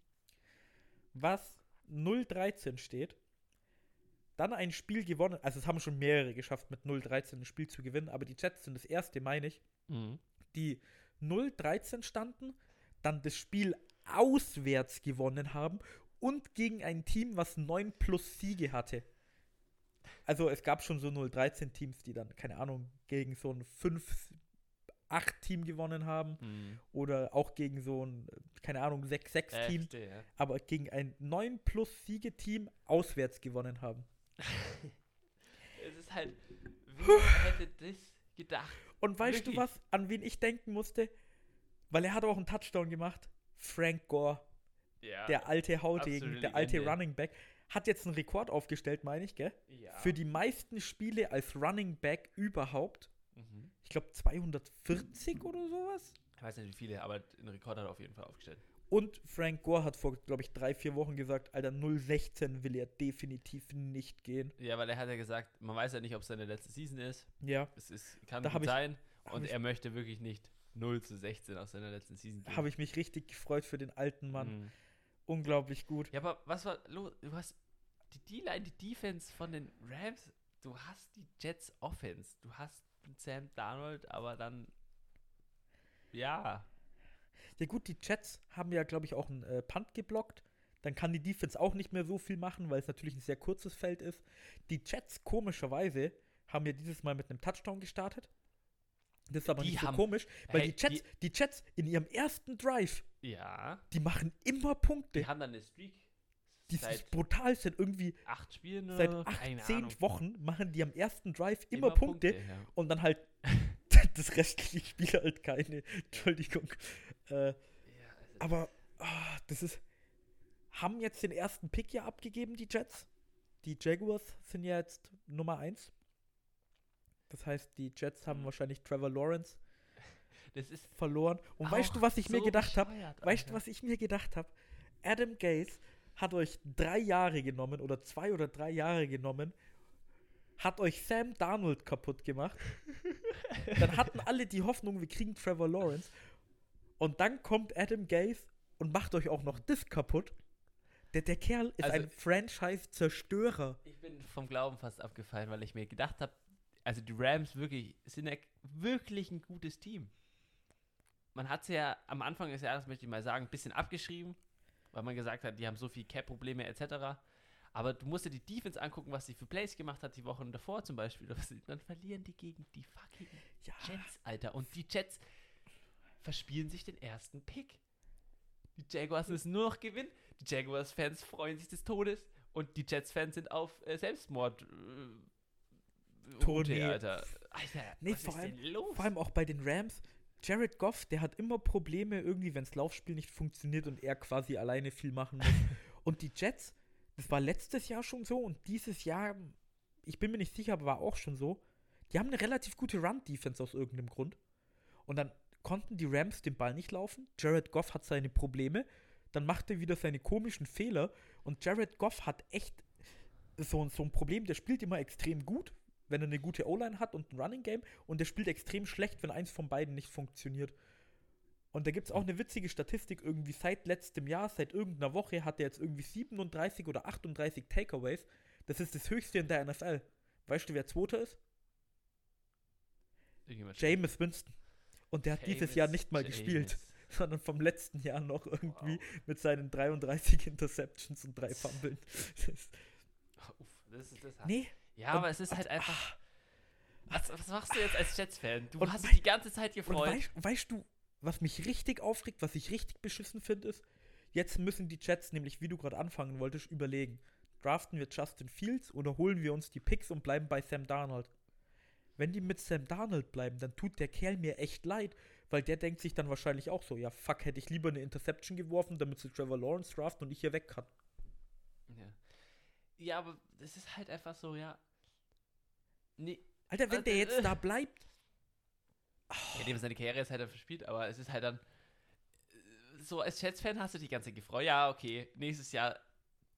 S1: was 0-13 steht, dann ein Spiel gewonnen, also es haben schon mehrere geschafft, mit 0-13 ein Spiel zu gewinnen, aber die Jets sind das erste, meine ich,
S2: Mhm.
S1: die 0-13 standen, dann das Spiel auswärts gewonnen haben und gegen ein Team, was 9 plus Siege hatte. Also es gab schon so 0-13 Teams, die dann, keine Ahnung, gegen so ein 5-8-Team gewonnen haben.
S2: Hm.
S1: Oder auch gegen so ein, keine Ahnung, 6-6-Team.
S2: Äh, ja.
S1: aber gegen ein 9 plus Siege-Team auswärts gewonnen haben.
S2: Es ist halt, wer hätte das gedacht?
S1: Und weißt
S2: Wirklich?
S1: du was, an wen ich denken musste? Weil er hat auch einen Touchdown gemacht. Frank Gore,
S2: Ja.
S1: der alte
S2: absolute
S1: der alte
S2: Legende.
S1: Running Back, hat jetzt einen Rekord aufgestellt, meine ich, gell?
S2: ja.
S1: Für die meisten Spiele als Running Back überhaupt.
S2: Mhm.
S1: Ich glaube 240 oder sowas.
S2: Ich weiß nicht wie viele, aber einen Rekord hat er auf jeden Fall aufgestellt.
S1: Und Frank Gore hat vor, glaube ich, drei, vier Wochen gesagt, Alter, 016 will er definitiv nicht gehen.
S2: Ja, weil er hat ja gesagt, man weiß ja nicht, ob es seine letzte Season ist.
S1: Ja,
S2: Es ist, kann
S1: Da
S2: gut
S1: ich-
S2: sein.
S1: hab
S2: Und
S1: ich-
S2: er möchte wirklich nicht 0 zu 16 aus seiner letzten Season gehen.
S1: habe ich mich richtig gefreut für den alten Mann.
S2: Mhm.
S1: Unglaublich gut.
S2: Ja, aber was war los? Du hast die D-Line, die Defense von den Rams. Du hast die Jets Offense. Du hast Sam Darnold, aber dann. Ja.
S1: Ja gut, die Jets haben ja, glaube ich, auch einen äh, Punt geblockt. Dann kann die Defense auch nicht mehr so viel machen, weil es natürlich ein sehr kurzes Feld ist. Die Jets, komischerweise, haben ja dieses Mal mit einem Touchdown gestartet. Das ist aber
S2: Die
S1: nicht so
S2: haben-
S1: komisch, weil
S2: Hey,
S1: die, Jets, die, Jets in ihrem ersten Drive,
S2: Ja.
S1: die machen immer Punkte.
S2: Die haben dann eine Streak.
S1: Die
S2: seit
S1: brutal sind. Irgendwie
S2: acht Spielen oder
S1: seit acht,
S2: Keine
S1: zehn
S2: Ahnung.
S1: Wochen machen die am ersten Drive immer, Punkte,
S2: ja.
S1: und dann halt das restliche Spiel halt keine. Entschuldigung. Äh,
S2: Ja, also
S1: Aber ah, das ist. Haben jetzt den ersten Pick ja abgegeben, die Jets. Die Jaguars sind ja jetzt Nummer 1. Das heißt, die Jets haben
S2: Mhm.
S1: wahrscheinlich Trevor Lawrence
S2: das ist
S1: verloren. Und weißt du, was ich mir
S2: so
S1: gedacht habe? Weißt du, was ich mir gedacht habe? Adam Gaze hat euch drei Jahre genommen oder zwei oder drei Jahre genommen, hat euch Sam Darnold kaputt gemacht. dann hatten alle die Hoffnung, wir kriegen Trevor Lawrence. Und dann kommt Adam Gaze und macht euch auch noch das kaputt. Der, der Kerl ist
S2: Also-
S1: ein Franchise-Zerstörer.
S2: Ich bin vom Glauben fast abgefallen, weil ich mir gedacht habe, also die Rams wirklich sind ja wirklich ein gutes Team. Man hat sie ja am Anfang des Jahres, möchte ich mal sagen, ein bisschen abgeschrieben, weil man gesagt hat, die haben so viel Cap-Probleme etc. Aber du musst dir die Defense angucken, was sie für Plays gemacht hat, die Wochen davor zum Beispiel. Dann verlieren die gegen die fucking
S1: Ja,
S2: Jets, Alter. Und die Jets verspielen sich den ersten Pick. Die Jaguars müssen nur noch gewinnen. Die Jaguars-Fans freuen sich des Todes. Und die Jets-Fans sind auf äh, Selbstmord. Äh. Route, Alter. Alter,
S1: Nee,
S2: was
S1: vor
S2: ist
S1: allem-
S2: denn los?
S1: vor allem auch bei den Rams. Jared Goff, der hat immer Probleme irgendwie, wenn das Laufspiel nicht funktioniert und er quasi alleine viel machen muss. und die Jets, das war letztes Jahr schon so und dieses Jahr, ich bin mir nicht sicher, aber war auch schon so. Die haben eine relativ gute Run-Defense aus irgendeinem Grund. Und dann konnten die Rams den Ball nicht laufen. Jared Goff hat seine Probleme. Dann macht er wieder seine komischen Fehler. Und Jared Goff hat echt so, so ein Problem. Der spielt immer extrem gut, wenn er eine gute O-Line hat und ein Running Game. Und der spielt extrem schlecht, wenn eins von beiden nicht funktioniert. Und da gibt es auch eine witzige Statistik, irgendwie seit letztem Jahr, seit irgendeiner Woche hat er jetzt irgendwie 37 oder 38 Takeaways. Das ist das höchste in der NFL. Weißt du, wer Zweiter ist? Jameis Winston. Und der hat dieses
S2: Famous
S1: Jahr nicht mal
S2: Jameis.
S1: gespielt, sondern vom letzten Jahr noch irgendwie
S2: Wow.
S1: mit seinen 33 Interceptions und drei
S2: Uff, das ist, das
S1: nee,
S2: ja,
S1: und-
S2: aber es ist halt einfach. Was, was machst du jetzt als Jets-Fan? Du
S1: Und
S2: hast dich die ganze Zeit
S1: Und
S2: gefreut.
S1: weißt, weißt du, was mich richtig aufregt, was ich richtig beschissen finde, ist, jetzt müssen die Jets nämlich, wie du gerade anfangen wolltest, überlegen, draften wir Justin Fields oder holen wir uns die Picks und bleiben bei Sam Darnold? Wenn die mit Sam Darnold bleiben, dann tut der Kerl mir echt leid, weil der denkt sich dann wahrscheinlich auch so, ja fuck, hätte ich lieber eine Interception geworfen, damit sie Trevor Lawrence draften und ich hier weg kann.
S2: Ja. ja, aber es ist halt einfach so, ja. Nee,
S1: Alter, wenn der jetzt
S2: äh.
S1: da bleibt,
S2: Ja, dem seine Karriere ist halt dann verspielt, aber es ist halt dann. äh, So, als Jets-Fan hast du die ganze gefreut. Ja, okay, nächstes Jahr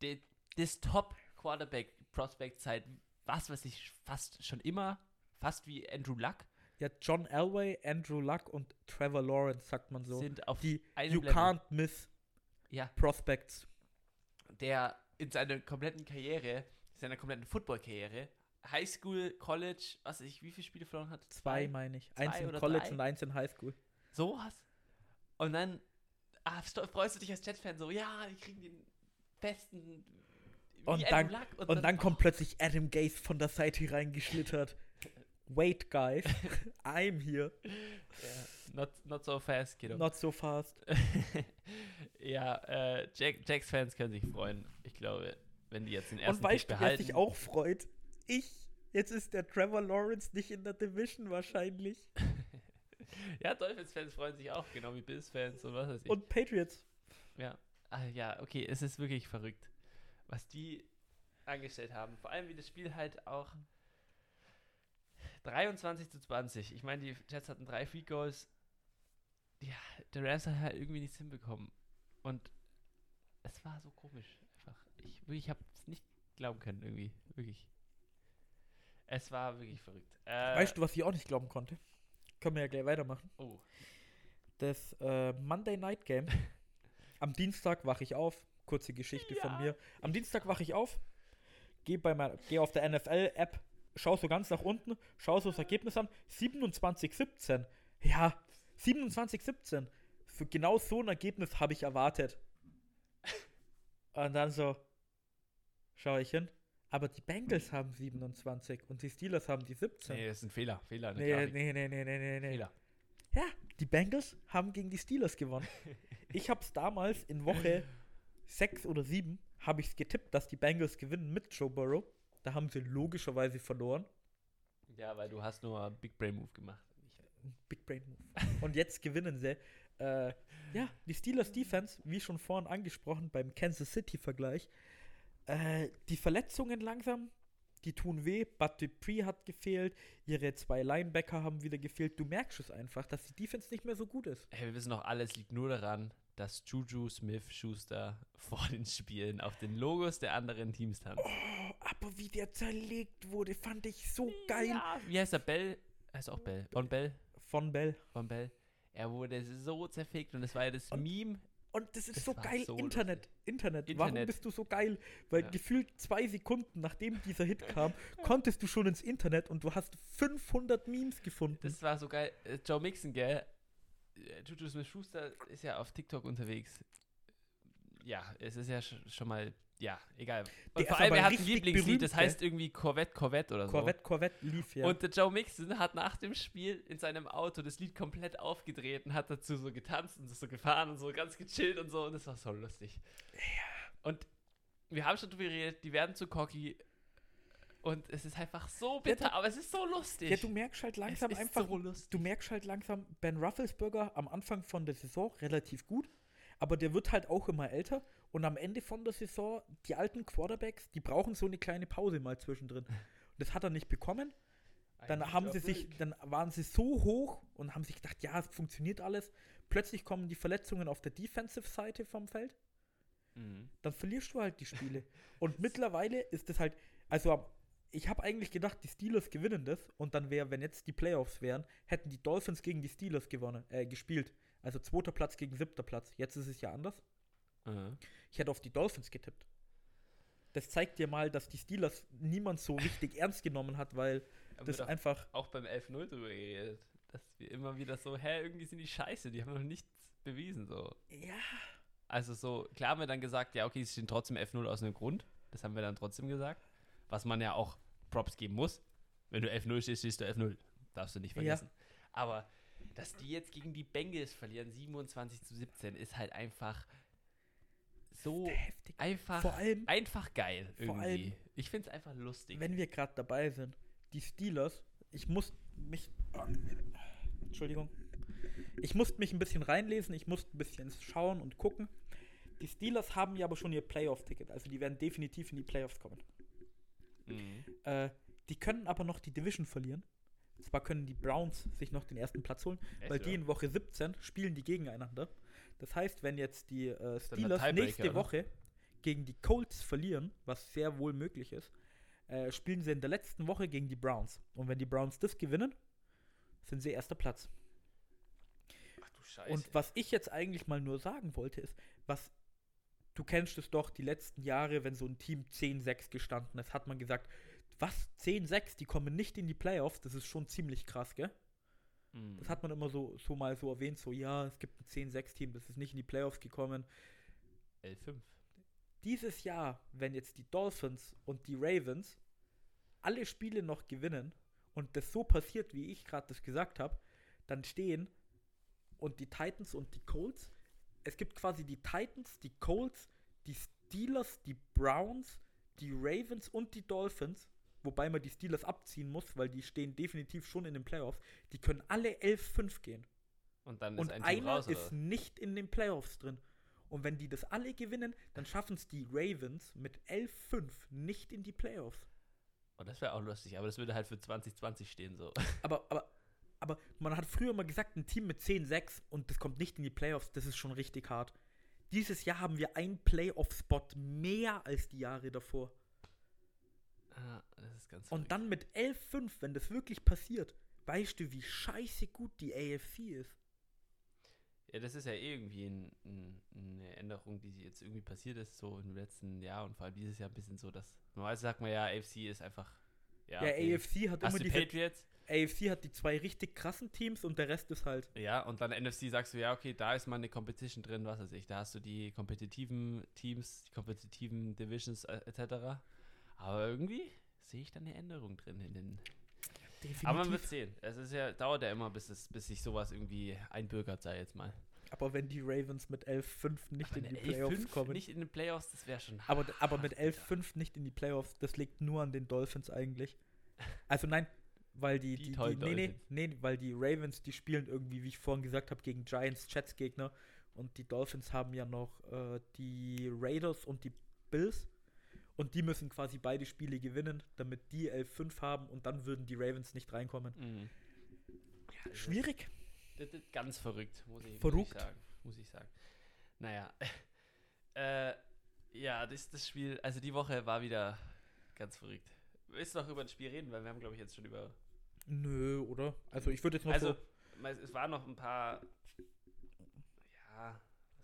S2: de, das Top-Quarterback-Prospect-Zeit, was weiß ich, fast schon immer, fast wie Andrew Luck,
S1: ja, John Elway, Andrew Luck und Trevor Lawrence, sagt man so.
S2: sind auf
S1: Die You
S2: Level.
S1: can't miss
S2: Ja,
S1: Prospects.
S2: der in seiner kompletten Karriere, seiner kompletten Football-Karriere, Highschool, College, was weiß ich, wie viele Spiele verloren hat?
S1: Zwei, meine ich. Eins
S2: Zwei
S1: in
S2: oder
S1: College
S2: drei?
S1: und eins in Highschool.
S2: Sowas. Und dann ah, freust du dich als Jets-Fan so, ja, die kriegen den besten.
S1: Und dann,
S2: Lack
S1: und dann kommt plötzlich Adam Gaze von der Seite reingeschlittert. Wait, guys, I'm here.
S2: Ja, not, not so fast, kiddo.
S1: Not so fast.
S2: ja, äh, Jack, Jacks-Fans können sich freuen. Ich glaube, wenn die jetzt den ersten
S1: Und weißt
S2: Pick
S1: wer sich auch freut? Ich. Jetzt ist der Trevor Lawrence nicht in der Division wahrscheinlich.
S2: ja, Dolphins-Fans freuen sich auch, genau wie Bills-Fans und was weiß ich.
S1: Und Patriots.
S2: Ja. Ah, ja, okay, es ist wirklich verrückt, was die angestellt haben. Vor allem, wie das Spiel halt auch 23 zu 20. Ich meine, die Jets hatten drei Free Goals. Ja, der Rams hat halt irgendwie nichts hinbekommen. Und es war so komisch. Einfach. Ich, ich habe es nicht glauben können, irgendwie. Wirklich. Es war wirklich verrückt. Äh,
S1: Weißt du, was ich auch nicht glauben konnte? Können wir ja gleich weitermachen.
S2: Oh.
S1: Das äh, Monday Night Game. Am Dienstag wache ich auf. Kurze Geschichte von
S2: Ja.
S1: mir. Am Dienstag wache ich auf, gehe geh auf der NFL-App, schau so ganz nach unten, schau so das Ergebnis an. 27-17. Ja, 27-17. So, genau so ein Ergebnis habe ich erwartet. Und dann so, schaue ich hin. Aber die Bengals haben 27 und die Steelers haben die 17.
S2: Nee, das ist ein Fehler. Fehler.
S1: Nee,
S2: Grafik.
S1: nee, nee, nee, nee, nee, nee.
S2: Fehler.
S1: Ja, die Bengals haben gegen die Steelers gewonnen. Ich habe es damals in Woche 6 oder 7 habe ich es getippt, dass die Bengals gewinnen mit Joe Burrow. Da haben sie logischerweise verloren.
S2: Ja, weil du hast nur Big Brain Move gemacht.
S1: Big Brain Move. Und jetzt gewinnen sie. Äh, ja, die Steelers Defense, wie schon vorhin angesprochen beim Kansas City Vergleich, äh, die Verletzungen langsam, die tun weh. Bud Dupree hat gefehlt, ihre zwei Linebacker haben wieder gefehlt. Du merkst es einfach, dass die Defense nicht mehr so gut ist.
S2: Hey, wir wissen doch, alles liegt nur daran, dass Juju Smith Schuster vor den Spielen auf den Logos der anderen Teams tanzt.
S1: Oh, aber wie der zerlegt wurde, fand ich so geil.
S2: Ja, wie heißt er? Bell? Heißt auch Bell? Von Bell?
S1: Von Bell.
S2: Von Bell. Er wurde so zerfickt und es war ja das
S1: Und-
S2: Meme.
S1: Und das ist
S2: Das
S1: so geil.
S2: so
S1: Internet, Internet. Warum
S2: Internet.
S1: bist du so geil? Weil
S2: Ja.
S1: gefühlt zwei Sekunden nachdem dieser Hit kam, konntest du schon ins Internet und du hast 500 Memes gefunden.
S2: Das war so geil. Äh, Joe Mixon, gell? Äh, Juju Smith Schuster ist ja auf TikTok unterwegs. Ja, es ist ja sch schon mal. Ja, egal. Und
S1: Der
S2: vor allem, er hat ein Lieblingslied, das heißt irgendwie Corvette, Corvette oder so.
S1: Corvette, Corvette lief ja.
S2: Und der Joe Mixon hat nach dem Spiel in seinem Auto das Lied komplett aufgedreht und hat dazu so getanzt und so gefahren und so ganz gechillt und so. Und das war so lustig. Und wir haben schon drüber geredet, die werden zu cocky. Und es ist einfach so bitter,
S1: du-
S2: aber es ist so lustig.
S1: ja, du merkst halt langsam einfach,
S2: so
S1: du merkst halt langsam Ben Rufflesberger am Anfang von der Saison relativ gut, aber der wird halt auch immer älter und am Ende von der Saison, die alten Quarterbacks, die brauchen so eine kleine Pause mal zwischendrin. Und das hat er nicht bekommen. Dann
S2: Ein
S1: haben sie
S2: guter
S1: sich, dann waren sie so hoch und haben sich gedacht, ja, es funktioniert alles. Plötzlich kommen die Verletzungen auf der Defensive-Seite vom Feld.
S2: Mhm.
S1: Dann verlierst du halt die Spiele. Und mittlerweile ist es halt, also ich habe eigentlich gedacht, die Steelers gewinnen das und dann wäre, wenn jetzt die Playoffs wären, hätten die Dolphins gegen die Steelers gewonnen, äh, gespielt. Also zweiter Platz gegen siebter Platz. Jetzt ist es ja anders.
S2: Mhm.
S1: Ich hätte auf die Dolphins getippt. Das zeigt dir mal, dass die Steelers niemand so richtig ernst genommen hat, weil
S2: Haben
S1: das einfach
S2: auch beim 11-0 drüber geredet. Dass wir immer wieder so, hä, irgendwie sind die scheiße, die haben noch nichts bewiesen. So.
S1: ja,
S2: Also so, klar haben wir dann gesagt, ja, okay, sie stehen trotzdem F0 aus einem Grund. Das haben wir dann trotzdem gesagt. Was man ja auch Props geben muss. Wenn du F0 stehst, stehst du F0. Darfst du nicht
S1: Ja.
S2: vergessen. Aber dass die jetzt gegen die Bengals verlieren, 27 zu 17, ist halt einfach so
S1: heftig.
S2: einfach,
S1: Vor allem,
S2: einfach geil irgendwie.
S1: Vor allem-
S2: ich finde es einfach lustig.
S1: wenn wir gerade dabei sind, die Steelers, ich muss mich. Entschuldigung. Ich musste mich ein bisschen reinlesen, ich musste ein bisschen schauen und gucken. Die Steelers haben ja aber schon ihr Playoff-Ticket, also die werden definitiv in die Playoffs kommen.
S2: Mhm.
S1: Äh, die können aber noch die Division verlieren. Zwar können die Browns sich noch den ersten Platz holen,
S2: Echt,
S1: weil die
S2: ja?
S1: in Woche 17 spielen die gegeneinander. Das heißt, wenn jetzt die äh, Steelers nächste
S2: oder?
S1: Woche gegen die Colts verlieren, was sehr wohl möglich ist, äh, spielen sie in der letzten Woche gegen die Browns. Und wenn die Browns das gewinnen, sind sie erster Platz.
S2: Ach du Scheiße.
S1: Und was ich jetzt eigentlich mal nur sagen wollte, ist, was du kennst es doch die letzten Jahre, wenn so ein Team 10-6 gestanden ist, hat man gesagt, was 10-6, die kommen nicht in die Playoffs, das ist schon ziemlich krass, gell?
S2: Mhm.
S1: Das hat man immer so, so mal so erwähnt, so ja, es gibt ein 10-6-Team, das ist nicht in die Playoffs gekommen.
S2: 11-5.
S1: dieses Jahr, wenn jetzt die Dolphins und die Ravens alle Spiele noch gewinnen und das so passiert, wie ich gerade das gesagt habe, dann stehen und die Titans und die Colts, es gibt quasi die Titans, die Colts, die Steelers, die Browns, die Ravens und die Dolphins, wobei man die Steelers abziehen muss, weil die stehen definitiv schon in den Playoffs, die können alle 11-5 gehen.
S2: Und dann ist
S1: Und
S2: ein
S1: einer
S2: raus,
S1: ist nicht in den Playoffs drin. Und wenn die das alle gewinnen, dann schaffen es die Ravens mit 11-5 nicht in die Playoffs.
S2: Oh, das wäre auch lustig, aber das würde halt für 2020 stehen so.
S1: Aber, aber, aber man hat früher mal gesagt, ein Team mit 10-6 und das kommt nicht in die Playoffs, das ist schon richtig hart. Dieses Jahr haben wir einen Playoff-Spot mehr als die Jahre davor.
S2: Ah, das ist ganz
S1: Und
S2: verrückt.
S1: dann mit 11-5, wenn das wirklich passiert, weißt du, wie scheiße gut die AFC ist.
S2: Ja, das ist ja eh irgendwie ein, ein, eine Änderung, die jetzt irgendwie passiert ist, so im letzten Jahr und vor allem dieses Jahr ein bisschen so, dass normalerweise sagt man ja, AFC ist einfach. Ja,
S1: Ja,
S2: okay.
S1: AFC hat
S2: Hast
S1: immer diese.
S2: Patriots?
S1: AFC hat die zwei richtig krassen Teams und der Rest ist halt.
S2: Ja, und dann NFC sagst du, ja, okay, da ist mal eine Competition drin, was weiß ich. Da hast du die kompetitiven Teams, die kompetitiven Divisions äh, etc. Aber irgendwie sehe ich da eine Änderung drin in den.
S1: Definitiv.
S2: Aber man wird sehen. Es ist ja, dauert ja immer, bis, es, bis sich sowas irgendwie einbürgert, sei jetzt mal.
S1: Aber wenn die Ravens mit 11-5 nicht
S2: Aber
S1: in die Playoffs
S2: 11-5
S1: kommen.
S2: Nicht in den Playoffs, das wäre schon.
S1: aber, aber mit
S2: hart,
S1: 11-5 nicht in die Playoffs, das liegt nur an den Dolphins eigentlich. Also nein, weil die,
S2: Die
S1: die, die, nee, nee, nee, weil die Ravens, die spielen irgendwie, wie ich vorhin gesagt habe, gegen Giants, Jets Gegner. Und die Dolphins haben ja noch äh, die Raiders und die Bills. Und die müssen quasi beide Spiele gewinnen, damit die 11-5 haben und dann würden die Ravens nicht reinkommen.
S2: Mhm. Ja, das
S1: Schwierig.
S2: Das ist ganz verrückt, muss ich, muss
S1: Verrückt.
S2: ich sagen. Muss ich sagen. Naja. äh, ja, das, das Spiel, also die Woche war wieder ganz verrückt. Willst du noch über ein Spiel reden? Weil wir haben, glaube ich, jetzt schon über.
S1: Nö, oder? Also ich würde jetzt noch
S2: Also,
S1: so.
S2: es waren noch ein paar. Ja.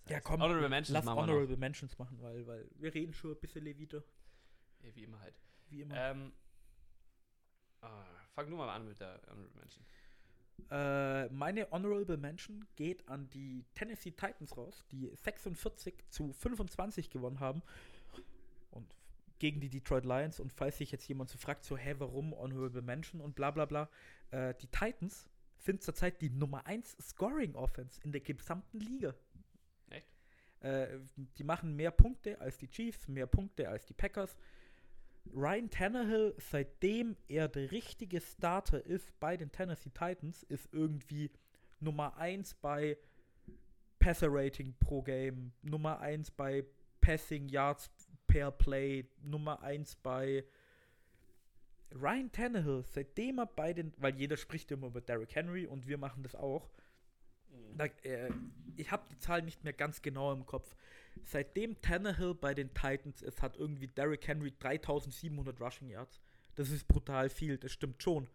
S1: Ja, komm,
S2: Honorable Mentions
S1: Lass Honorable Mentions machen, weil, weil wir reden schon ein bisschen wieder,
S2: noch. Ja, wie immer halt.
S1: wie immer.
S2: Ähm, ah, fang nur mal an mit der Honorable Mention.
S1: Äh, meine Honorable Mention geht an die Tennessee Titans raus, die 46 zu 25 gewonnen haben. Und gegen die Detroit Lions. Und falls sich jetzt jemand so fragt, so, hä, warum Honorable Mention und bla bla bla. Äh, die Titans sind zurzeit die Nummer 1 Scoring Offense in der gesamten Liga.
S2: Echt?
S1: Äh, die machen mehr Punkte als die Chiefs, mehr Punkte als die Packers. Ryan Tannehill, seitdem er der richtige Starter ist bei den Tennessee Titans, ist irgendwie Nummer 1 bei Passer Rating pro Game, Nummer 1 bei Passing Yards per Play, Nummer 1 bei Ryan Tannehill, seitdem er bei den, weil jeder spricht immer über Derrick Henry und wir machen das auch. Da, äh, ich habe die Zahl nicht mehr ganz genau im Kopf. Seitdem Tannehill bei den Titans ist, hat irgendwie Derrick Henry 3700 Rushing Yards. Das ist brutal viel, das stimmt schon.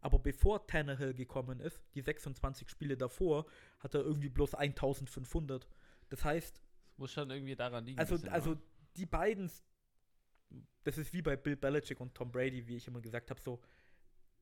S1: Aber bevor Tannehill gekommen ist, die 26 Spiele davor, hat er irgendwie bloß 1500. Das heißt,
S2: Das muss schon irgendwie daran liegen.
S1: also, also
S2: oder?
S1: die beiden, das ist wie bei Bill Belichick und Tom Brady, wie ich immer gesagt habe, so,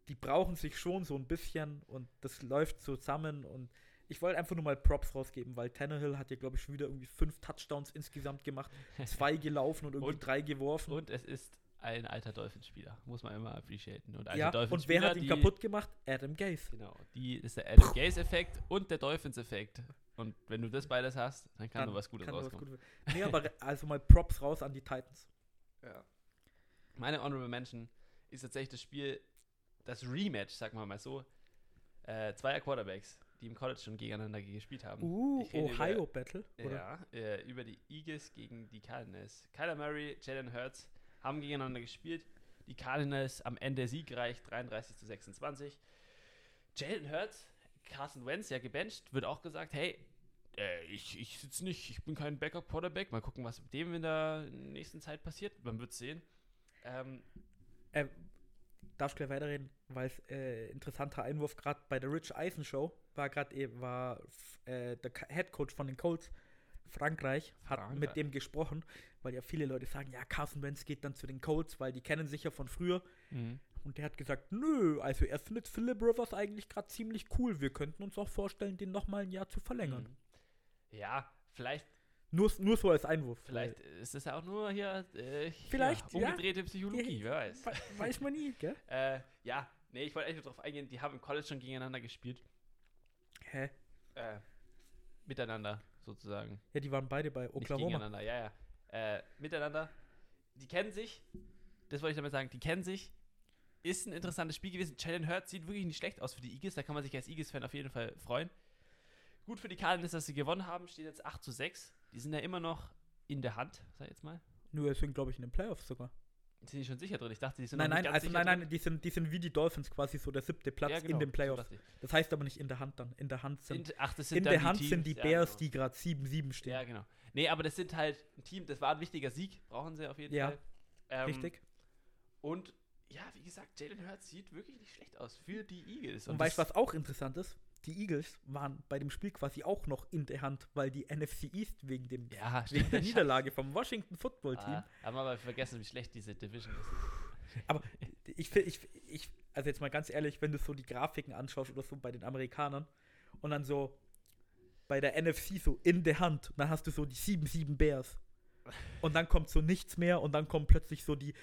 S1: die brauchen sich schon so ein bisschen und das läuft zusammen und ich wollte einfach nur mal Props rausgeben, weil Tannehill hat ja, glaube ich, schon wieder irgendwie fünf Touchdowns insgesamt gemacht, zwei gelaufen und irgendwie
S2: Und-
S1: drei geworfen.
S2: Und es ist ein alter Dolphinspieler. Muss man immer appreciaten. Und
S1: ja, und wer hat ihn
S2: die-
S1: kaputt gemacht? Adam Gase.
S2: Genau, die ist der Adam Gaze-Effekt und der Dolphins-Effekt. Und wenn du das beides hast, dann kann nur was Gutes
S1: nur was
S2: rauskommen.
S1: Gutes- Nee, aber also mal Props raus an die Titans.
S2: Ja. Meine Honorable Mention ist tatsächlich das Spiel, das Rematch, sagen wir mal so, äh, zweier Quarterbacks, die im College schon gegeneinander gespielt haben.
S1: Uh, Ohio
S2: über-
S1: Battle, oder?
S2: Ja, äh, über die Eagles gegen die Cardinals. Kyler Murray, Jalen Hurts haben gegeneinander gespielt. Die Cardinals am Ende siegreich 33 zu 26. Jalen Hurts, Carson Wentz ja gebencht, wird auch gesagt, hey, äh, ich, ich sitze nicht, ich bin kein Backup-Quarterback. Mal gucken, was mit dem in der nächsten Zeit passiert. Man wird sehen. Ähm,
S1: Äh, darf ich gleich weiterreden, weil es äh, interessanter Einwurf gerade bei der Rich Eisen Show war gerade eh- war äh, der Head Coach von den Colts Frankreich hat
S2: Frankreich.
S1: mit dem gesprochen, weil ja viele Leute sagen, ja Carson Wentz geht dann zu den Colts, weil die kennen sich ja von früher und der hat gesagt, nö, also er findet Philip Rivers eigentlich gerade ziemlich cool. Wir könnten uns auch vorstellen, den noch mal ein Jahr zu verlängern.
S2: Mhm. Ja, vielleicht
S1: Nur, nur so als Einwurf.
S2: Vielleicht ist das ja auch nur hier äh,
S1: Vielleicht,
S2: ja,
S1: ja.
S2: umgedrehte Psychologie, wer weiß.
S1: We weiß man nie, gell?
S2: Äh, ja, nee, ich wollte eigentlich nur drauf eingehen, die haben im College schon gegeneinander gespielt.
S1: Hä?
S2: Äh, miteinander, sozusagen.
S1: Ja, die waren beide bei
S2: Nicht
S1: Oklahoma.
S2: gegeneinander, ja, ja. Äh, miteinander. Die kennen sich. Das wollte ich damit sagen. Die kennen sich. Ist ein interessantes Spiel gewesen. Jalen Hurts sieht wirklich nicht schlecht aus für die Eagles. Da kann man sich als Eagles-Fan auf jeden Fall freuen. Gut für die Cardinals, dass sie gewonnen haben. Steht jetzt 8 zu 6. Die sind ja immer noch in der Hand, sag ich jetzt mal.
S1: Nur es sind, glaube ich, in den Playoffs sogar.
S2: Sind die schon sicher drin? Ich dachte, die sind
S1: Nein, nein, also
S2: sicher
S1: nein,
S2: drin.
S1: nein, die sind, die sind wie die Dolphins quasi so der siebte Platz
S2: Ja, genau,
S1: in den
S2: so
S1: Playoffs.
S2: ich.
S1: Das heißt aber nicht in der Hand dann. In der Hand sind,
S2: In, ach, das sind
S1: in der
S2: die
S1: Hand
S2: Teams.
S1: sind die
S2: ja,
S1: Bears,
S2: genau.
S1: die gerade 7-7 stehen.
S2: Ja, genau. Nee, aber das sind halt ein Team, das war ein wichtiger Sieg, brauchen sie auf jeden
S1: Ja,
S2: Fall. Ähm,
S1: Richtig.
S2: Und ja, wie gesagt, Jalen Hurts sieht wirklich nicht schlecht aus für die Eagles.
S1: Und weißt du, was auch interessant ist? Die Eagles waren bei dem Spiel quasi auch noch in der Hand, weil die NFC East wegen, dem,
S2: Ja,
S1: wegen der. Niederlage vom Washington Football Team.
S2: Ah, haben wir aber vergessen, wie schlecht diese Division ist.
S1: Aber ich finde, ich, ich, also jetzt mal ganz ehrlich, wenn du so die Grafiken anschaust oder so bei den Amerikanern und dann so bei der NFC so in der Hand, dann hast du so die 7-7 Bears. Und dann kommt so nichts mehr und dann kommen plötzlich so die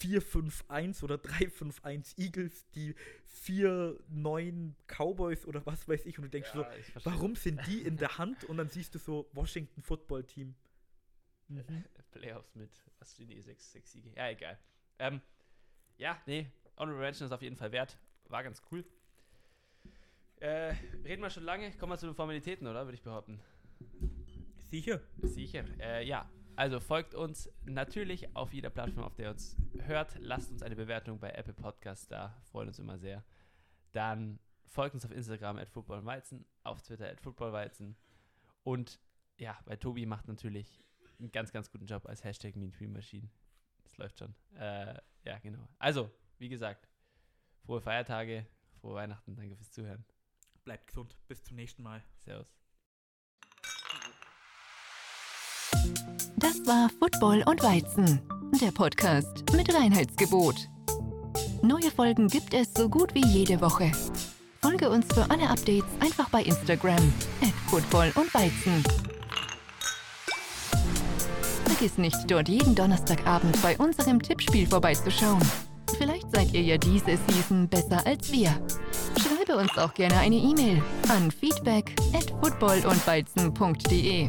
S1: 4-5-1 oder 3-5-1 Eagles, die 4-9 Cowboys oder was weiß ich. Und du denkst so,
S2: ich verstehe.
S1: warum sind die in der Hand? Und dann siehst du so Washington Football Team. Mhm.
S2: Playoffs mit, was sind die, 6, 6 Siege? Ja, egal. Ähm, ja, nee, Honorable Mention ist auf jeden Fall wert. War ganz cool. Äh, reden wir schon lange? Kommen wir zu den Formalitäten, oder? Würde ich behaupten.
S1: Sicher.
S2: Sicher. Äh, ja, also folgt uns natürlich auf jeder Plattform, auf der ihr uns hört. Lasst uns eine Bewertung bei Apple Podcasts da. Freuen uns immer sehr. Dann folgt uns auf Instagram at footballweizen, auf Twitter at footballweizen. Und ja, bei Tobi macht natürlich einen ganz, ganz guten Job als Hashtag Mean Tweet Machine. Das läuft schon. Äh, ja, genau. Also, wie gesagt, frohe Feiertage, frohe Weihnachten. Danke fürs Zuhören.
S1: Bleibt gesund. Bis zum nächsten Mal.
S2: Servus.
S3: Das war Football und Weizen, der Podcast mit Reinheitsgebot. Neue Folgen gibt es so gut wie jede Woche. Folge uns für alle Updates einfach bei Instagram at Football und Weizen. Vergiss nicht, dort jeden Donnerstagabend bei unserem Tippspiel vorbeizuschauen. Vielleicht seid ihr ja diese Season besser als wir. Schreibe uns auch gerne eine E-Mail an feedback at footballundweizen.de.